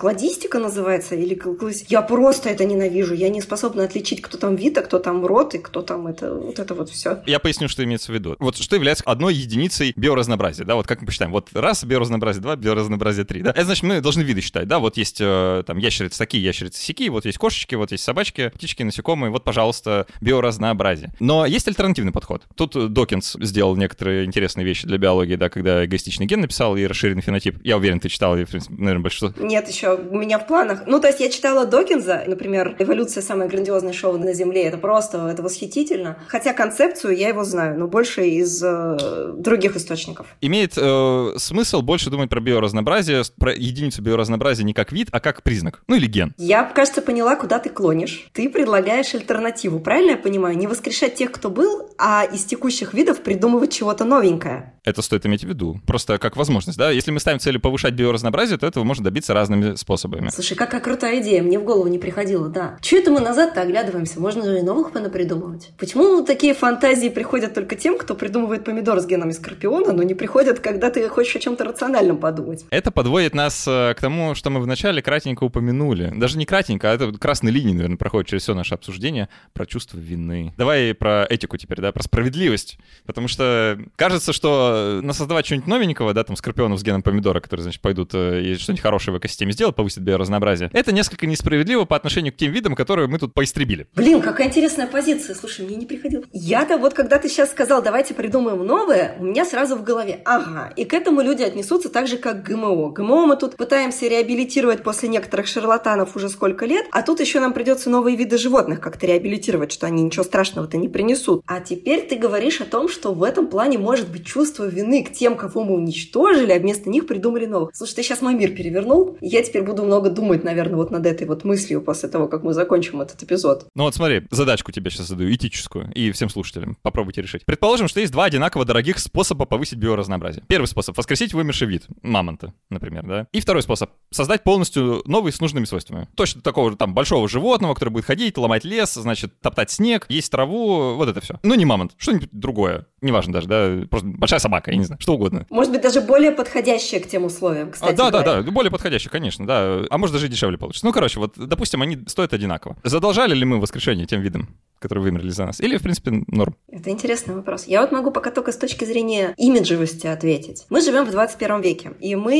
Speaker 2: кладистика называется, или я просто это ненавижу, я не способна отличить, кто там вид, а кто там род, и кто там это, вот это вот все.
Speaker 1: Я поясню, что имеется в виду. Вот что является одной единицей биоразнообразия, да, вот как мы посчитаем, вот раз биоразнообразие, два биоразнообразие, три, да, это значит, мы должны виды считать, да, вот есть э, там ящерицы такие, ящерицы сякие, вот есть кошечки, вот есть собачки, птички, насекомые, вот, пожалуйста, биоразнообразие. Но есть альтернативный подход. Тут Докинс сделал некоторые интересные вещи для биологии, да, когда эгоистичный ген написал и расширенный фенотип. Я уверен, ты читал, и, в принципе, наверное, большинство.
Speaker 2: Нет, еще у меня в планах. Ну, то есть я читала Докинза, например, «Эволюция» — самое грандиозное шоу на Земле, это просто, это восхитительно. Хотя концепцию я его знаю, но больше из э, других источников.
Speaker 1: Имеет э, смысл больше думать про биоразнообразие, про единицу биоразнообразия не как вид, а как признак, ну или ген.
Speaker 2: Я, кажется, поняла, куда ты клонишь. Ты предлагаешь альтернативу, правильно я понимаю? Не воскрешать тех, кто был, а из текущих видов придумывать чего-то новенькое.
Speaker 1: Это стоит иметь в виду. Просто как возможность, да? Если мы ставим целью повышать биоразнообразие, то этого можно добиться разными способами.
Speaker 2: Слушай, какая крутая идея, мне в голову не приходило, да. Чего это мы назад-то оглядываемся? Можно же и новых понапридумывать. Почему такие фантазии приходят только тем, кто придумывает помидор с генами скорпиона, но не приходят, когда ты хочешь о чем-то рациональном подумать?
Speaker 1: Это подводит нас э, к тому, что мы вначале кратенько упомянули. Даже не кратенько, а это красной линией, наверное, проходит через все наше обсуждение про чувство вины. Давай про этику теперь, да, про справедливость. Потому что кажется, что насоздавать что-нибудь новенького, да, там, скорпионов с геном помидора, которые, значит, пойдут э, и что-нибудь хорошее в экосистеме сделать, повысит биоразнообразие, это несколько несправедливо по отношению к тем видам, которые мы тут поистребили.
Speaker 2: Блин, какая интересная позиция. Слушай, мне не приходило. Я-то вот, когда ты сейчас сказал, давайте придумаем новое, у меня сразу в голове, ага, и к этому люди отнесутся так же, как к ГМО. ГМО мы тут пытаемся реабилитировать после некоторых шарлатанов уже сколько лет, а тут еще нам придется новые виды животных как-то реабилитировать, что они ничего страшного-то не принесут. А теперь ты говоришь о том, что в этом плане может быть чувство вины к тем, кого мы уничтожили, а вместо них придумали новых. Слушай, ты сейчас мой мир перевернул, я теперь буду много много думать, наверное, вот над этой вот мыслью после того, как мы закончим этот эпизод.
Speaker 1: Ну вот смотри, задачку тебе сейчас задаю, этическую, и всем слушателям. Попробуйте решить. Предположим, что есть два одинаково дорогих способа повысить биоразнообразие. Первый способ — воскресить вымерший вид, мамонта, например, да? И второй способ — создать полностью новый с нужными свойствами. Точно такого же там большого животного, который будет ходить, ломать лес, значит, топтать снег, есть траву, вот это все. Ну не мамонт, что-нибудь другое. Неважно даже, да, просто большая собака, я не знаю, что угодно.
Speaker 2: Может быть, даже более подходящее к тем условиям, кстати. А,
Speaker 1: да, говоря. да, да, более подходящее, конечно, да. А может даже дешевле получится. Ну, короче, вот, допустим, они стоят одинаково. Задолжали ли мы воскрешение тем видам? Которые вымерли за нас? Или, в принципе, норм?
Speaker 2: Это интересный вопрос. Я вот могу пока только с точки зрения имиджевости ответить. Мы живем в 21 веке, и мы,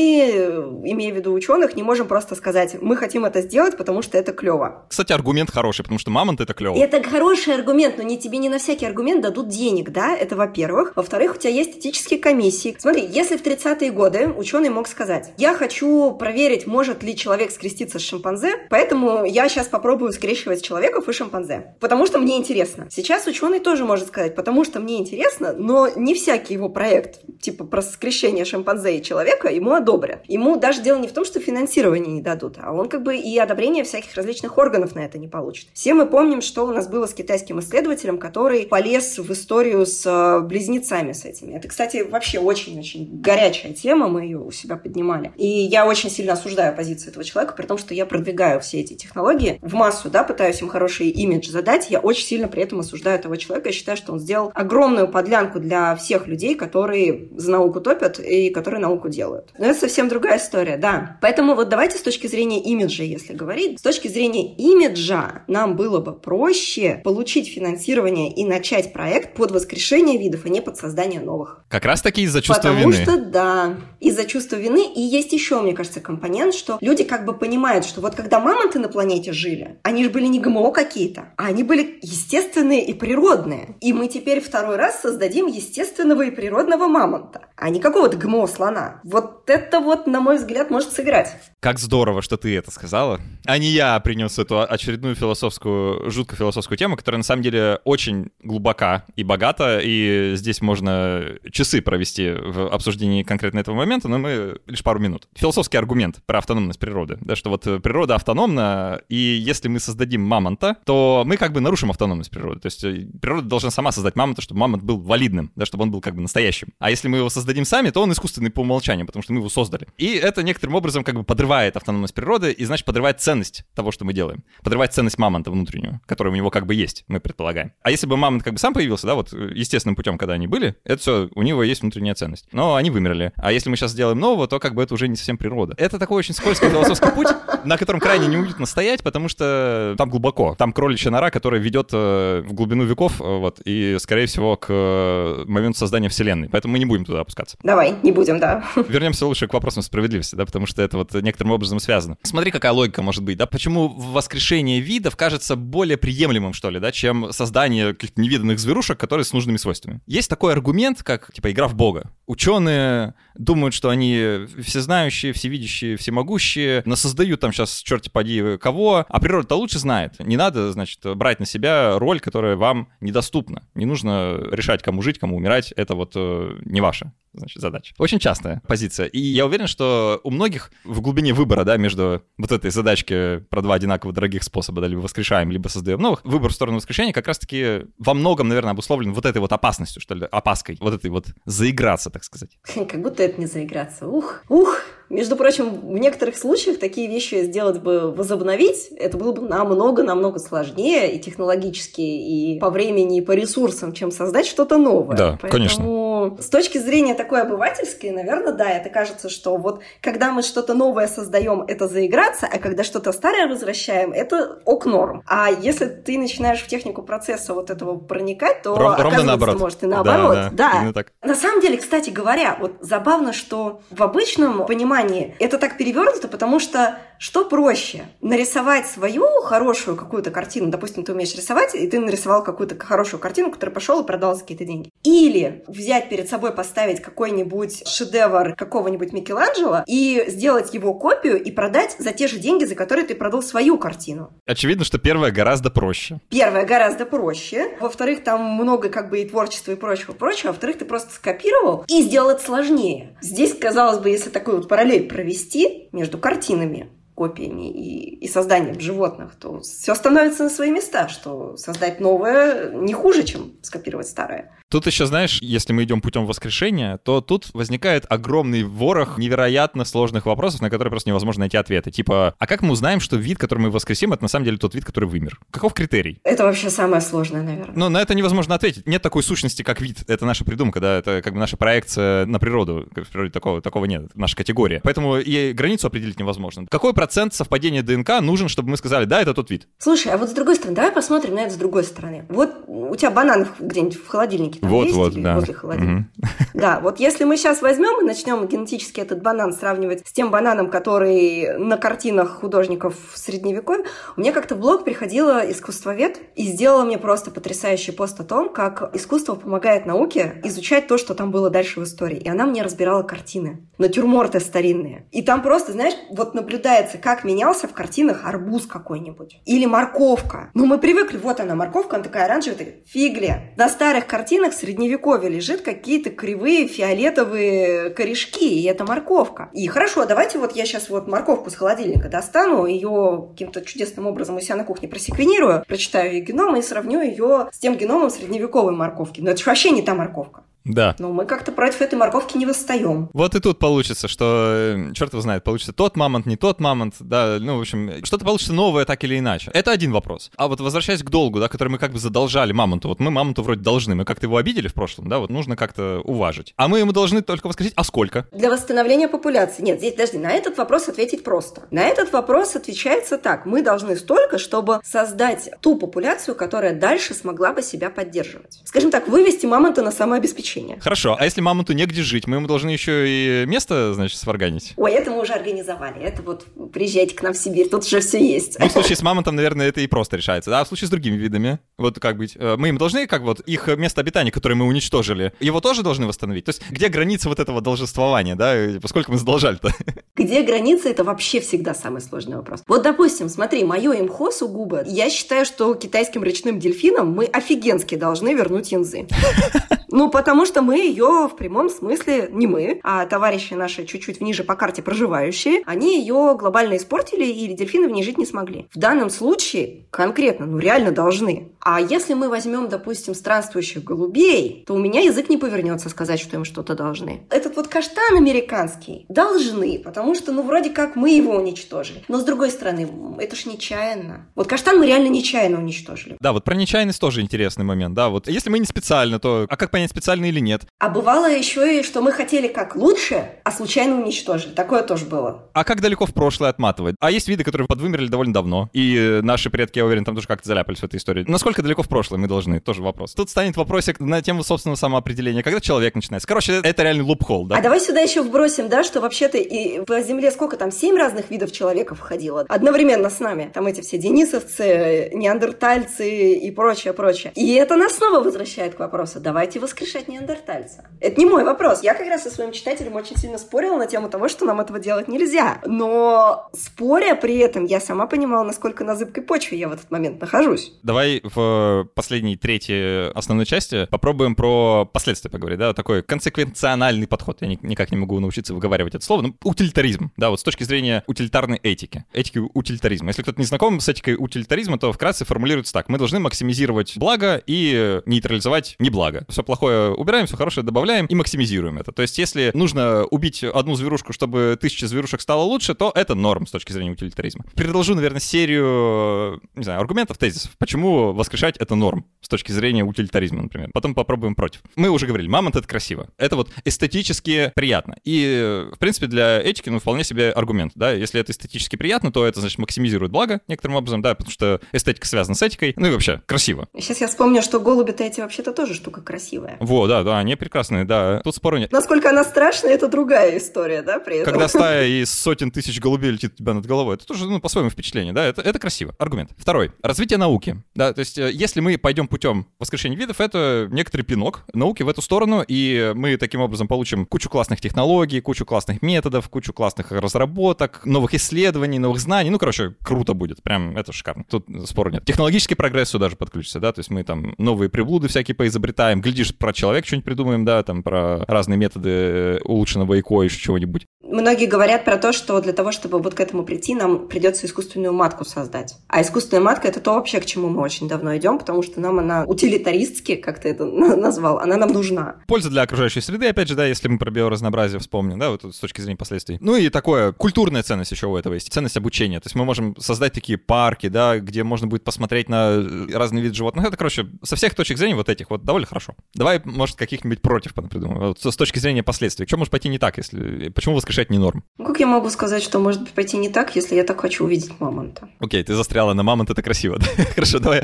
Speaker 2: имея в виду ученых, не можем просто сказать, мы хотим это сделать, потому что это клево.
Speaker 1: Кстати, аргумент хороший, потому что мамонт это клево.
Speaker 2: Это хороший аргумент, но не тебе не на всякий аргумент дадут денег, да? Это во-первых. Во-вторых, у тебя есть этические комиссии. Смотри, если в 30-е годы ученый мог сказать, я хочу проверить, может ли человек скреститься с шимпанзе, поэтому я сейчас попробую скрещивать человеков и шимпанзе. Потому что мне мне интересно. Сейчас ученый тоже может сказать, потому что мне интересно, но не всякий его проект, типа про скрещение шимпанзе и человека, ему одобрят. Ему даже дело не в том, что финансирование не дадут, а он как бы и одобрение всяких различных органов на это не получит. Все мы помним, что у нас было с китайским исследователем, который полез в историю с э, близнецами с этими. Это, кстати, вообще очень-очень горячая тема, мы ее у себя поднимали. И я очень сильно осуждаю позицию этого человека, при том, что я продвигаю все эти технологии в массу, да, пытаюсь им хороший имидж задать, я очень очень сильно при этом осуждаю этого человека. Я считаю, что он сделал огромную подлянку для всех людей, которые за науку топят и которые науку делают. Но это совсем другая история, да. Поэтому вот давайте с точки зрения имиджа, если говорить, с точки зрения имиджа нам было бы проще получить финансирование и начать проект под воскрешение видов, а не под создание новых.
Speaker 1: Как раз таки из-за чувства
Speaker 2: Потому
Speaker 1: вины.
Speaker 2: Потому что, да, из-за чувства вины. И есть еще, мне кажется, компонент, что люди как бы понимают, что вот когда мамонты на планете жили, они же были не ГМО какие-то, а они были естественные и природные. И мы теперь второй раз создадим естественного и природного мамонта, а не какого-то ГМО слона. Вот это вот, на мой взгляд, может сыграть.
Speaker 1: Как здорово, что ты это сказала. А не я принес эту очередную философскую, жутко философскую тему, которая на самом деле очень глубока и богата, и здесь можно часы провести в обсуждении конкретно этого момента, но мы лишь пару минут. Философский аргумент про автономность природы, да, что вот природа автономна, и если мы создадим мамонта, то мы как бы нарушим автономность автономность природы. То есть э, природа должна сама создать мамонта, чтобы мамонт был валидным, да, чтобы он был как бы настоящим. А если мы его создадим сами, то он искусственный по умолчанию, потому что мы его создали. И это некоторым образом как бы подрывает автономность природы и, значит, подрывает ценность того, что мы делаем. Подрывает ценность мамонта внутреннюю, которая у него как бы есть, мы предполагаем. А если бы мамонт как бы сам появился, да, вот э, естественным путем, когда они были, это все, у него есть внутренняя ценность. Но они вымерли. А если мы сейчас сделаем нового, то как бы это уже не совсем природа. Это такой очень скользкий философский путь, на котором крайне неуютно стоять, потому что там глубоко. Там кроличья нора, которая ведет э, в глубину веков, э, вот, и, скорее всего, к э, моменту создания Вселенной. Поэтому мы не будем туда опускаться.
Speaker 2: Давай, не будем, да. <laughs>
Speaker 1: Вернемся лучше к вопросам справедливости, да, потому что это вот некоторым образом связано. Смотри, какая логика может быть, да, почему воскрешение видов кажется более приемлемым, что ли, да, чем создание каких-то невиданных зверушек, которые с нужными свойствами. Есть такой аргумент, как, типа, игра в бога. Ученые думают, что они всезнающие, всевидящие, всемогущие, но создают там сейчас черти поди кого, а природа-то лучше знает. Не надо, значит, брать на себя роль, которая вам недоступна. Не нужно решать, кому жить, кому умирать, это вот э, не ваша значит, задача. Очень частая позиция. И я уверен, что у многих в глубине выбора, да, между вот этой задачки про два одинаково дорогих способа, да, либо воскрешаем, либо создаем новых, выбор в сторону воскрешения как раз-таки во многом, наверное, обусловлен вот этой вот опасностью, что ли, опаской, вот этой вот заиграться, так сказать. <laughs>
Speaker 2: Как будто это не заиграться. Ух, ух, между прочим, в некоторых случаях такие вещи сделать бы, возобновить, это было бы намного-намного сложнее и технологически, и по времени, и по ресурсам, чем создать что-то новое.
Speaker 1: Да,
Speaker 2: Поэтому
Speaker 1: конечно.
Speaker 2: С точки зрения такой обывательской, наверное, да, это кажется, что вот когда мы что-то новое создаем, это заиграться, а когда что-то старое возвращаем, это ок норм. А если ты начинаешь в технику процесса вот этого проникать, то
Speaker 1: Ров, ровно наоборот.
Speaker 2: может и наоборот.
Speaker 1: Да, да, да.
Speaker 2: так. На самом деле, кстати говоря, вот забавно, что в обычном понимании понимании это так перевернуто, потому что что проще? Нарисовать свою хорошую какую-то картину, допустим, ты умеешь рисовать, и ты нарисовал какую-то хорошую картину, которая пошел и продал за какие-то деньги. Или взять перед собой, поставить какой-нибудь шедевр какого-нибудь Микеланджело и сделать его копию и продать за те же деньги, за которые ты продал свою картину.
Speaker 1: Очевидно, что первое гораздо проще.
Speaker 2: Первое гораздо проще. Во-вторых, там много как бы и творчества и прочего, прочего. А во-вторых, ты просто скопировал и сделал это сложнее. Здесь, казалось бы, если такой вот параллель провести между картинами, копиями и, и созданием животных, то все становится на свои места, что создать новое не хуже, чем скопировать старое.
Speaker 1: Тут еще, знаешь, если мы идем путем воскрешения, то тут возникает огромный ворох невероятно сложных вопросов, на которые просто невозможно найти ответы. Типа, а как мы узнаем, что вид, который мы воскресим, это на самом деле тот вид, который вымер? Каков критерий?
Speaker 2: Это вообще самое сложное, наверное.
Speaker 1: Но на это невозможно ответить. Нет такой сущности, как вид. Это наша придумка, да, это как бы наша проекция на природу. В природе такого, такого нет, наша категория. Поэтому и границу определить невозможно. Какой процент совпадения ДНК нужен, чтобы мы сказали, да, это тот вид?
Speaker 2: Слушай, а вот с другой стороны, давай посмотрим на это с другой стороны. Вот у тебя банан где-нибудь в холодильнике там
Speaker 1: вот,
Speaker 2: есть
Speaker 1: вот,
Speaker 2: или
Speaker 1: да.
Speaker 2: возле холодильника? <laughs> Да, вот если мы сейчас возьмем и начнем генетически этот банан сравнивать с тем бананом, который на картинах художников в Средневековье, у меня как-то в блог приходила искусствовед и сделала мне просто потрясающий пост о том, как искусство помогает науке изучать то, что там было дальше в истории. И она мне разбирала картины, натюрморты старинные. И там просто, знаешь, вот наблюдается, как менялся в картинах арбуз какой-нибудь. Или морковка. Ну, мы привыкли, вот она, морковка, она такая оранжевая, такая, фигли. На старых картинах средневековья лежит какие-то кривые фиолетовые корешки, и это морковка. И хорошо, давайте вот я сейчас вот морковку с холодильника достану, ее каким-то чудесным образом у себя на кухне просеквенирую, прочитаю ее геном и сравню ее с тем геномом средневековой морковки. Но это же вообще не та морковка.
Speaker 1: Да.
Speaker 2: Но мы как-то против этой морковки не восстаем.
Speaker 1: Вот и тут получится, что, э, черт его знает, получится тот мамонт, не тот мамонт, да, ну, в общем, что-то получится новое так или иначе. Это один вопрос. А вот возвращаясь к долгу, да, который мы как бы задолжали мамонту, вот мы мамонту вроде должны, мы как-то его обидели в прошлом, да, вот нужно как-то уважить. А мы ему должны только воскресить, а сколько?
Speaker 2: Для восстановления популяции. Нет, здесь, подожди, на этот вопрос ответить просто. На этот вопрос отвечается так. Мы должны столько, чтобы создать ту популяцию, которая дальше смогла бы себя поддерживать. Скажем так, вывести мамонта на самообеспечение.
Speaker 1: Хорошо, а если мамонту негде жить, мы ему должны еще и место, значит, сварганить?
Speaker 2: Ой, это мы уже организовали. Это вот приезжайте к нам в Сибирь, тут уже все есть.
Speaker 1: Ну, в случае с мамонтом, наверное, это и просто решается. А в случае с другими видами? Вот как быть? Э, Мы им должны, как вот, их место обитания, которое мы уничтожили, его тоже должны восстановить? То есть где граница вот этого должествования, да? Поскольку мы задолжали-то? <laughs>
Speaker 2: Где граница, это вообще всегда самый сложный вопрос. Вот, допустим, смотри, мое имхо сугубо, я считаю, что китайским речным дельфинам мы офигенски должны вернуть янзы. <laughs> Ну, потому что мы ее в прямом смысле, не мы, а товарищи наши чуть-чуть ниже по карте проживающие, они ее глобально испортили, и дельфины в ней жить не смогли. В данном случае конкретно, ну реально должны. А если мы возьмем, допустим, странствующих голубей, то у меня язык не повернется сказать, что им что-то должны. Этот вот каштан американский должны, потому что, ну, вроде как мы его уничтожили. Но, с другой стороны, это ж нечаянно. Вот каштан мы реально нечаянно уничтожили.
Speaker 1: Да, вот про нечаянность тоже интересный момент, да, вот если мы не специально, то а как понять, специально или нет?
Speaker 2: А бывало еще и, что мы хотели как лучше, а случайно уничтожили. Такое тоже было.
Speaker 1: А как далеко в прошлое отматывать? А есть виды, которые подвымерли довольно давно, и э, наши предки, я уверен, там тоже как-то заляпались в этой истории. Насколько далеко в прошлое мы должны? Тоже вопрос. Тут станет вопросик на тему собственного самоопределения. Когда человек начинается? Короче, это реально лупхол, да?
Speaker 2: А давай сюда еще вбросим, да, что вообще-то и по Земле сколько там, семь разных видов человеков входило одновременно с нами. Там эти все денисовцы, неандертальцы и прочее, прочее. И это нас снова возвращает к вопросу, давайте воскрешать неандертальца. Это не мой вопрос. Я как раз со своим читателем очень сильно спорила на тему того, что нам этого делать нельзя. Но споря при этом, я сама понимала, насколько на зыбкой почве я в этот момент нахожусь.
Speaker 1: Давай в последней, третьей основной части попробуем про последствия поговорить, да, такой консеквенциональный подход. Я ни- никак не могу научиться выговаривать это слово. Ну, утилитаризм, да, вот с точки зрения утилитарной этики, этики утилитаризма. Если кто-то не знаком с этикой утилитаризма, то вкратце формулируется так. Мы должны максимизировать благо и нейтрализовать неблаго. Все плохое убираем, все хорошее добавляем и максимизируем это. То есть, если нужно убить одну зверушку, чтобы тысяча зверушек стало лучше, то это норм с точки зрения утилитаризма. Предложу, наверное, серию, не знаю, аргументов, тезисов, почему воскрешать это норм с точки зрения утилитаризма, например. Потом попробуем против. Мы уже говорили, мамонт — это красиво. Это вот эстетически приятно. И, в принципе, для этики, ну, вполне себе аргумент, да. Если это эстетически приятно, то это, значит, максимизирует благо некоторым образом, да, потому что эстетика связана с этикой. Ну и вообще, красиво.
Speaker 2: Сейчас я вспомню, что голуби-то эти вообще-то тоже штука красивая.
Speaker 1: Во, да, да, они прекрасные, да. Тут спору нет.
Speaker 2: Насколько она страшная, это другая история, да, при этом?
Speaker 1: Когда стая <laughs> из сотен тысяч голубей летит у тебя над головой, это тоже, ну, по-своему впечатление, да, это, это красиво. Аргумент. Второй. Развитие науки. Да, то есть, э, если мы пойдем путем воскрешения видов, это некоторый пинок науки в эту сторону, и мы таким образом получим кучу классных технологий, кучу классных методов, кучу классных разработок, новых исследований, новых знаний. Ну, короче, круто будет. Прям это шикарно. Тут спора нет. Технологический прогресс сюда же подключится, да, то есть мы там новые приблуды всякие поизобретаем, глядишь, про человека что-нибудь придумаем, да, там про разные методы э, улучшенного ЭКО и чего-нибудь.
Speaker 2: Многие говорят про то, что для того, чтобы вот к этому прийти, нам придется искусственную матку создать. А искусственная матка – это то вообще, к чему мы очень давно идем, потому что нам она утилитаристски, как ты это назвал, она нам нужна.
Speaker 1: Польза для окружающей среды, опять же, да, если мы про биоразнообразие вспомним, да, вот с точки зрения последствий. Ну и такое, культурная ценность еще у этого есть, ценность обучения. То есть мы можем создать такие парки, да, где можно будет посмотреть на разные виды животных. Это, короче, со всех точек зрения вот этих вот довольно хорошо. Давай, может, каких-нибудь против придумаем. Вот с точки зрения последствий. Что может пойти не так, если... Почему воскрешать не норм?
Speaker 2: Ну, как я могу сказать, что может пойти не так, если я так хочу увидеть мамонта?
Speaker 1: Окей, ты застряла на мамонт, это красиво. <laughs> Хорошо, давай.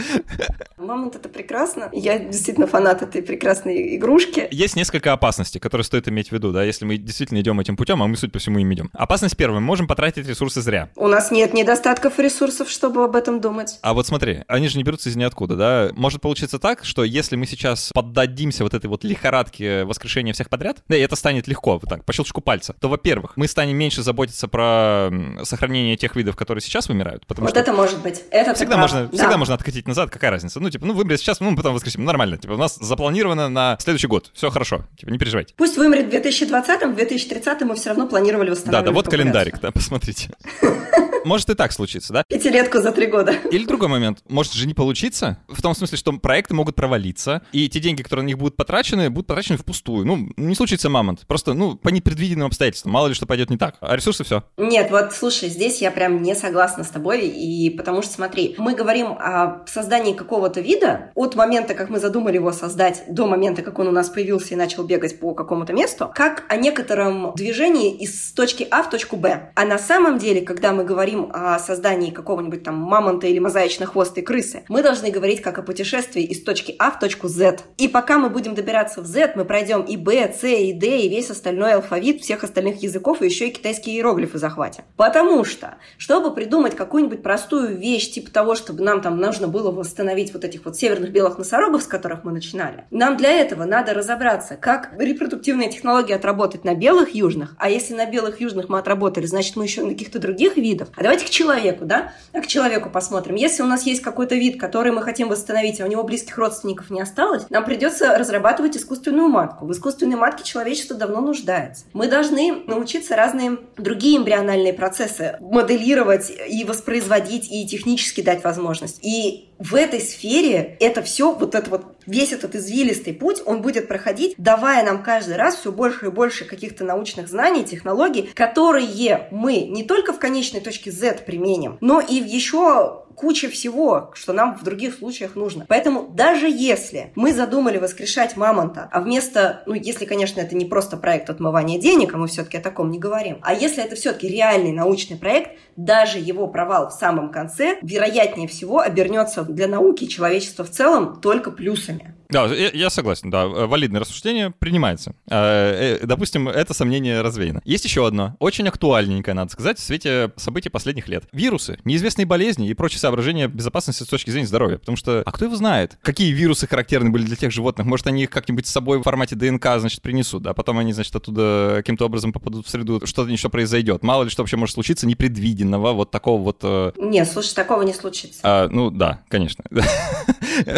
Speaker 2: Мамонт — это прекрасно. Я действительно фанат этой прекрасной игрушки.
Speaker 1: Есть несколько опасностей, которые стоит иметь в виду, да, если мы действительно идем этим путем, а мы, судя по всему, им идем. Опасность первая. Мы можем потратить ресурсы зря.
Speaker 2: У нас нет недостатков ресурсов, чтобы об этом думать.
Speaker 1: А вот смотри, они же не берутся из ниоткуда, да? Может получиться так, что если мы сейчас поддадимся вот этой вот лихорадке воскрешения всех подряд, да, и это станет легко, вот так, по щелчку пальца, то, во-первых, мы станем меньше заботиться про сохранение тех видов, которые сейчас вымирают.
Speaker 2: Потому вот что это может быть. Это
Speaker 1: всегда можно, да. всегда можно откатить назад, какая разница? Ну, типа, ну, вымрет сейчас, ну, мы потом воскресим. Нормально. Типа, у нас запланировано на следующий год. Все хорошо. Типа, не переживайте.
Speaker 2: Пусть вымрет в 2020, в 2030 мы все равно планировали восстанавливать
Speaker 1: Да, да, вот календарик, да, посмотрите. <laughs> Может и так случиться, да?
Speaker 2: Пятилетку за три года.
Speaker 1: Или другой момент. Может же не получиться? В том смысле, что проекты могут провалиться, и те деньги, которые на них будут потрачены, будут потрачены впустую. Ну, не случится мамонт. Просто, ну, по непредвиденным обстоятельствам. Мало ли что пойдет не так. А ресурсы все.
Speaker 2: Нет, вот слушай, здесь я прям не согласна с тобой, и потому что, смотри, мы говорим о создании какого-то вида от момента, как мы задумали его создать, до момента, как он у нас появился и начал бегать по какому-то месту, как о некотором движении из точки А в точку Б. А на самом деле, когда мы говорим о создании какого-нибудь там мамонта или мозаично-хвостой крысы, мы должны говорить как о путешествии из точки А в точку Z. И пока мы будем добираться в Z, мы пройдем и B, C, и D, и весь остальной алфавит всех остальных языков, и еще и китайские иероглифы захватим. Потому что, чтобы придумать какую-нибудь простую вещь, типа того, чтобы нам там нужно было восстановить вот этих вот северных белых носорогов, с которых мы начинали, нам для этого надо разобраться, как репродуктивные технологии отработать на белых южных, а если на белых южных мы отработали, значит, мы еще на каких-то других видов. А давайте к человеку, да? А к человеку посмотрим. Если у нас есть какой-то вид, который мы хотим восстановить, а у него близких родственников не осталось, нам придется разрабатывать искусственную матку. В искусственной матке человечество давно нуждается. Мы должны научиться разные другие эмбриональные процессы моделировать и воспроизводить, и технически дать возможность. И в этой сфере это все, вот это вот весь этот извилистый путь, он будет проходить, давая нам каждый раз все больше и больше каких-то научных знаний, технологий, которые мы не только в конечной точке Z применим, но и в еще куча всего, что нам в других случаях нужно. Поэтому даже если мы задумали воскрешать мамонта, а вместо, ну, если, конечно, это не просто проект отмывания денег, а мы все-таки о таком не говорим, а если это все-таки реальный научный проект, даже его провал в самом конце, вероятнее всего, обернется для науки и человечества в целом только плюсами.
Speaker 1: Да, я, я согласен, да, валидное рассуждение принимается. Э, э, допустим, это сомнение развеяно. Есть еще одно, очень актуальненькое, надо сказать, в свете событий последних лет. Вирусы, неизвестные болезни и прочие соображения безопасности с точки зрения здоровья. Потому что, а кто его знает, какие вирусы характерны были для тех животных? Может, они их как-нибудь с собой в формате ДНК, значит, принесут, а потом они, значит, оттуда каким-то образом попадут в среду, что-то еще произойдет. Мало ли что вообще может случиться непредвиденного, вот такого вот... Э...
Speaker 2: Нет, слушай, такого не случится.
Speaker 1: А, ну, да, конечно. <laughs>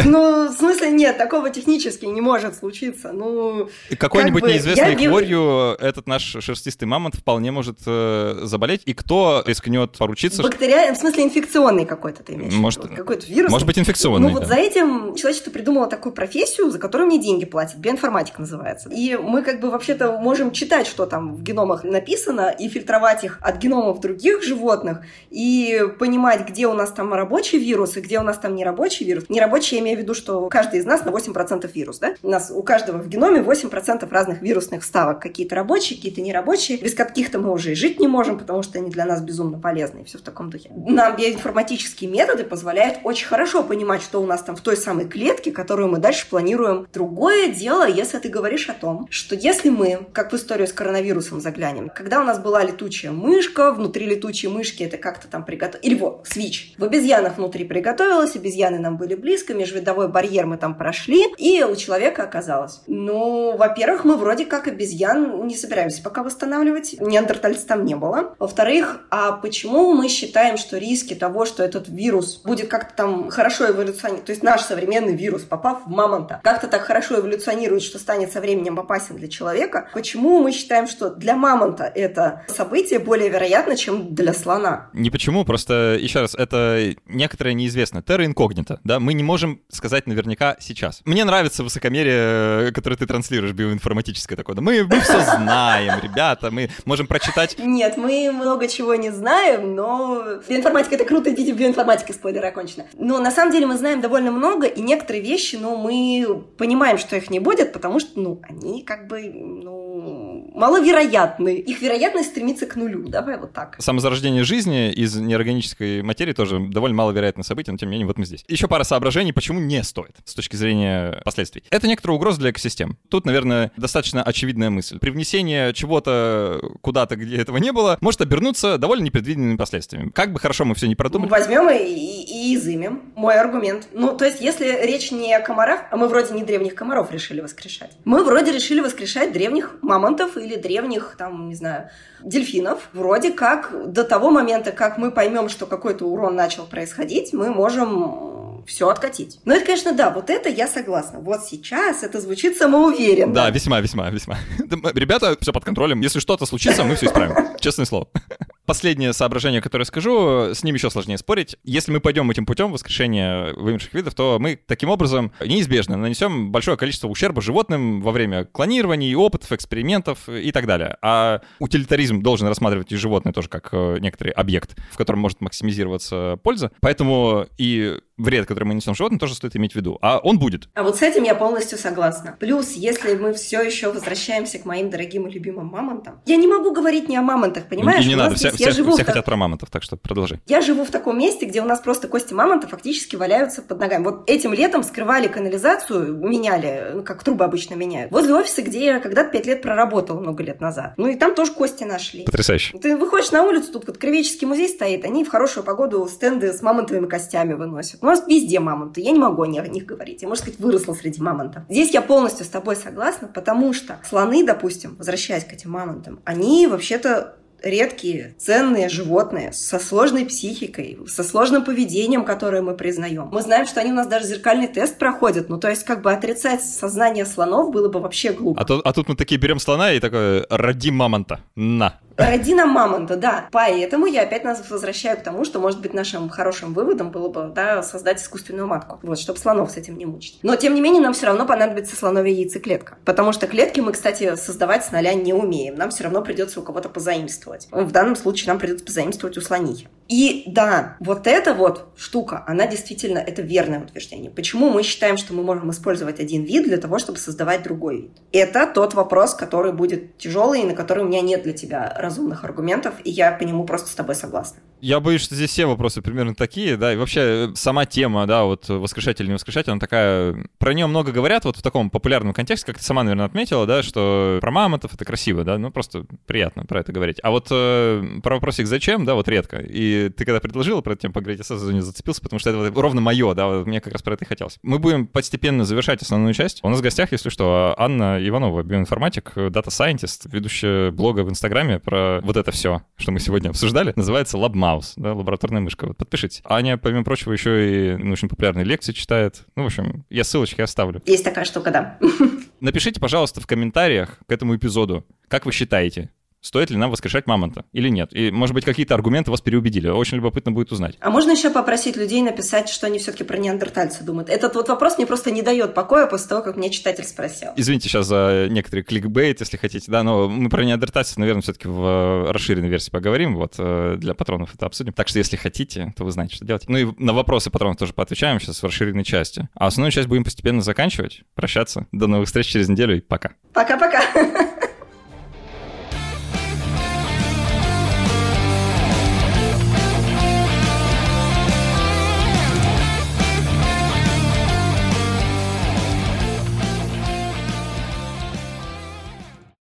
Speaker 2: Ну, в смысле, нет, такого технически не может случиться. Ну,
Speaker 1: Какой-нибудь как бы, неизвестной я... хворью этот наш шерстистый мамонт вполне может э, заболеть. И кто рискнет поручиться?
Speaker 2: Бактериальный, в смысле инфекционный какой-то ты имеешь
Speaker 1: может,
Speaker 2: Какой-то вирус.
Speaker 1: Может быть инфекционный,
Speaker 2: Ну, вот да. за этим человечество придумало такую профессию, за которую мне деньги платят. Биоинформатика называется. И мы как бы вообще-то можем читать, что там в геномах написано, и фильтровать их от геномов других животных, и понимать, где у нас там рабочий вирус, и где у нас там нерабочий вирус. Нерабочий я имею в виду, что каждый из нас на 8% вирус, да? У нас у каждого в геноме 8% разных вирусных вставок. Какие-то рабочие, какие-то нерабочие. Без каких-то мы уже и жить не можем, потому что они для нас безумно полезны и все в таком духе. Нам биоинформатические методы позволяют очень хорошо понимать, что у нас там в той самой клетке, которую мы дальше планируем. Другое дело, если ты говоришь о том, что если мы, как в историю с коронавирусом заглянем, когда у нас была летучая мышка, внутри летучей мышки это как-то там приготовилось, или вот, свич, в обезьянах внутри приготовилось, обезьяны нам были близко, межвидовой барьер мы там прошли, нашли, и у человека оказалось. Ну, во-первых, мы вроде как обезьян не собираемся пока восстанавливать, неандертальцев там не было. Во-вторых, а почему мы считаем, что риски того, что этот вирус будет как-то там хорошо эволюционировать, то есть наш современный вирус, попав в мамонта, как-то так хорошо эволюционирует, что станет со временем опасен для человека, почему мы считаем, что для мамонта это событие более вероятно, чем для слона?
Speaker 1: Не почему, просто, еще раз, это некоторое неизвестно. Терра инкогнито, да, мы не можем сказать наверняка сейчас. Мне нравится высокомерие, которое ты транслируешь, биоинформатическое такое. Да мы, мы все знаем, ребята, мы можем прочитать...
Speaker 2: Нет, мы много чего не знаем, но биоинформатика — это круто, идите в биоинформатике, спойлер окончено. Но на самом деле мы знаем довольно много, и некоторые вещи, ну, мы понимаем, что их не будет, потому что, ну, они как бы, ну, маловероятны. Их вероятность стремится к нулю, давай вот так.
Speaker 1: Самозарождение жизни из неорганической материи тоже довольно маловероятное событие, но тем не менее вот мы здесь. Еще пара соображений, почему не стоит с точки зрения последствий. Это некоторая угроза для экосистем. Тут, наверное, достаточно очевидная мысль. При внесении чего-то куда-то, где этого не было, может обернуться довольно непредвиденными последствиями. Как бы хорошо мы все не продумали.
Speaker 2: Возьмем и, и, и изымем. Мой аргумент. Ну, то есть, если речь не о комарах, а мы вроде не древних комаров решили воскрешать. Мы вроде решили воскрешать древних мамонтов или древних, там, не знаю, дельфинов. Вроде как до того момента, как мы поймем, что какой-то урон начал происходить, мы можем все откатить. Но это, конечно, да, вот это я согласна. Вот сейчас это звучит самоуверенно.
Speaker 1: Да, весьма, весьма, весьма. <laughs> Ребята, все под контролем. Если что-то случится, мы все исправим. Честное слово. <laughs> Последнее соображение, которое скажу, с ним еще сложнее спорить. Если мы пойдем этим путем воскрешения вымерших видов, то мы таким образом неизбежно нанесем большое количество ущерба животным во время клонирования, опытов, экспериментов и так далее. А утилитаризм должен рассматривать и животное тоже как э, некоторый объект, в котором может максимизироваться польза. Поэтому и вред, который мы несем животным, тоже стоит иметь в виду. А он будет.
Speaker 2: А вот с этим я полностью согласна. Плюс, если мы все еще возвращаемся к моим дорогим и любимым мамонтам, я не могу говорить не о мамонтах, понимаешь?
Speaker 1: И не надо, вся, все, живу все хотят про мамонтов, так что продолжи.
Speaker 2: Я живу в таком месте, где у нас просто кости мамонта фактически валяются под ногами. Вот этим летом скрывали канализацию, меняли, ну, как трубы обычно меняют, возле офиса, где я когда-то пять лет проработала много лет назад. Ну и там тоже кости нашли.
Speaker 1: Потрясающе.
Speaker 2: Ты выходишь на улицу, тут вот Кривеческий музей стоит, они в хорошую погоду стенды с мамонтовыми костями выносят. У нас везде мамонты, я не могу о них говорить. Я, можно сказать, выросла среди мамонтов. Здесь я полностью с тобой согласна, потому что слоны, допустим, возвращаясь к этим мамонтам, они вообще-то редкие, ценные животные со сложной психикой, со сложным поведением, которое мы признаем. Мы знаем, что они у нас даже зеркальный тест проходят, ну то есть как бы отрицать сознание слонов было бы вообще глупо.
Speaker 1: А, то, а тут мы такие берем слона и такое «роди мамонта, на».
Speaker 2: Родина мамонта, да. Поэтому я опять нас возвращаю к тому, что, может быть, нашим хорошим выводом было бы да, создать искусственную матку. Вот, чтобы слонов с этим не мучить. Но, тем не менее, нам все равно понадобится слоновья яйцеклетка. Потому что клетки мы, кстати, создавать с нуля не умеем. Нам все равно придется у кого-то позаимствовать. В данном случае нам придется позаимствовать у слонихи. И да, вот эта вот штука, она действительно, это верное утверждение. Почему мы считаем, что мы можем использовать один вид для того, чтобы создавать другой вид? Это тот вопрос, который будет тяжелый и на который у меня нет для тебя разумных аргументов, и я по нему просто с тобой согласна.
Speaker 1: Я боюсь, что здесь все вопросы примерно такие, да, и вообще э, сама тема, да, вот воскрешатель не воскрешатель, она такая, про нее много говорят вот в таком популярном контексте, как ты сама, наверное, отметила, да, что про мамонтов это красиво, да, ну просто приятно про это говорить. А вот э, про вопросик зачем, да, вот редко. И ты когда предложила про эту тему поговорить, я сразу за нее зацепился, потому что это вот ровно мое, да, вот мне как раз про это и хотелось. Мы будем постепенно завершать основную часть. У нас в гостях, если что, Анна Иванова, биоинформатик, дата-сайентист, ведущая блога в Инстаграме про вот это все, что мы сегодня обсуждали, называется LabMouse, да, лабораторная мышка. Вот подпишитесь. Аня, помимо прочего, еще и ну, очень популярные лекции читает. Ну, в общем, я ссылочки оставлю.
Speaker 2: Есть такая штука, да. <laughs>
Speaker 1: Напишите, пожалуйста, в комментариях к этому эпизоду, как вы считаете, стоит ли нам воскрешать мамонта или нет. И, может быть, какие-то аргументы вас переубедили. Очень любопытно будет узнать.
Speaker 2: А можно еще попросить людей написать, что они все-таки про неандертальца думают? Этот вот вопрос мне просто не дает покоя после того, как меня читатель спросил.
Speaker 1: Извините сейчас за некоторый кликбейт, если хотите, да, но мы про неандертальцев, наверное, все-таки в э, расширенной версии поговорим, вот, э, для патронов это обсудим. Так что, если хотите, то вы знаете, что делать. Ну и на вопросы патронов тоже поотвечаем сейчас в расширенной части. А основную часть будем постепенно заканчивать, прощаться. До новых встреч через неделю и пока.
Speaker 2: Пока-пока. <laughs>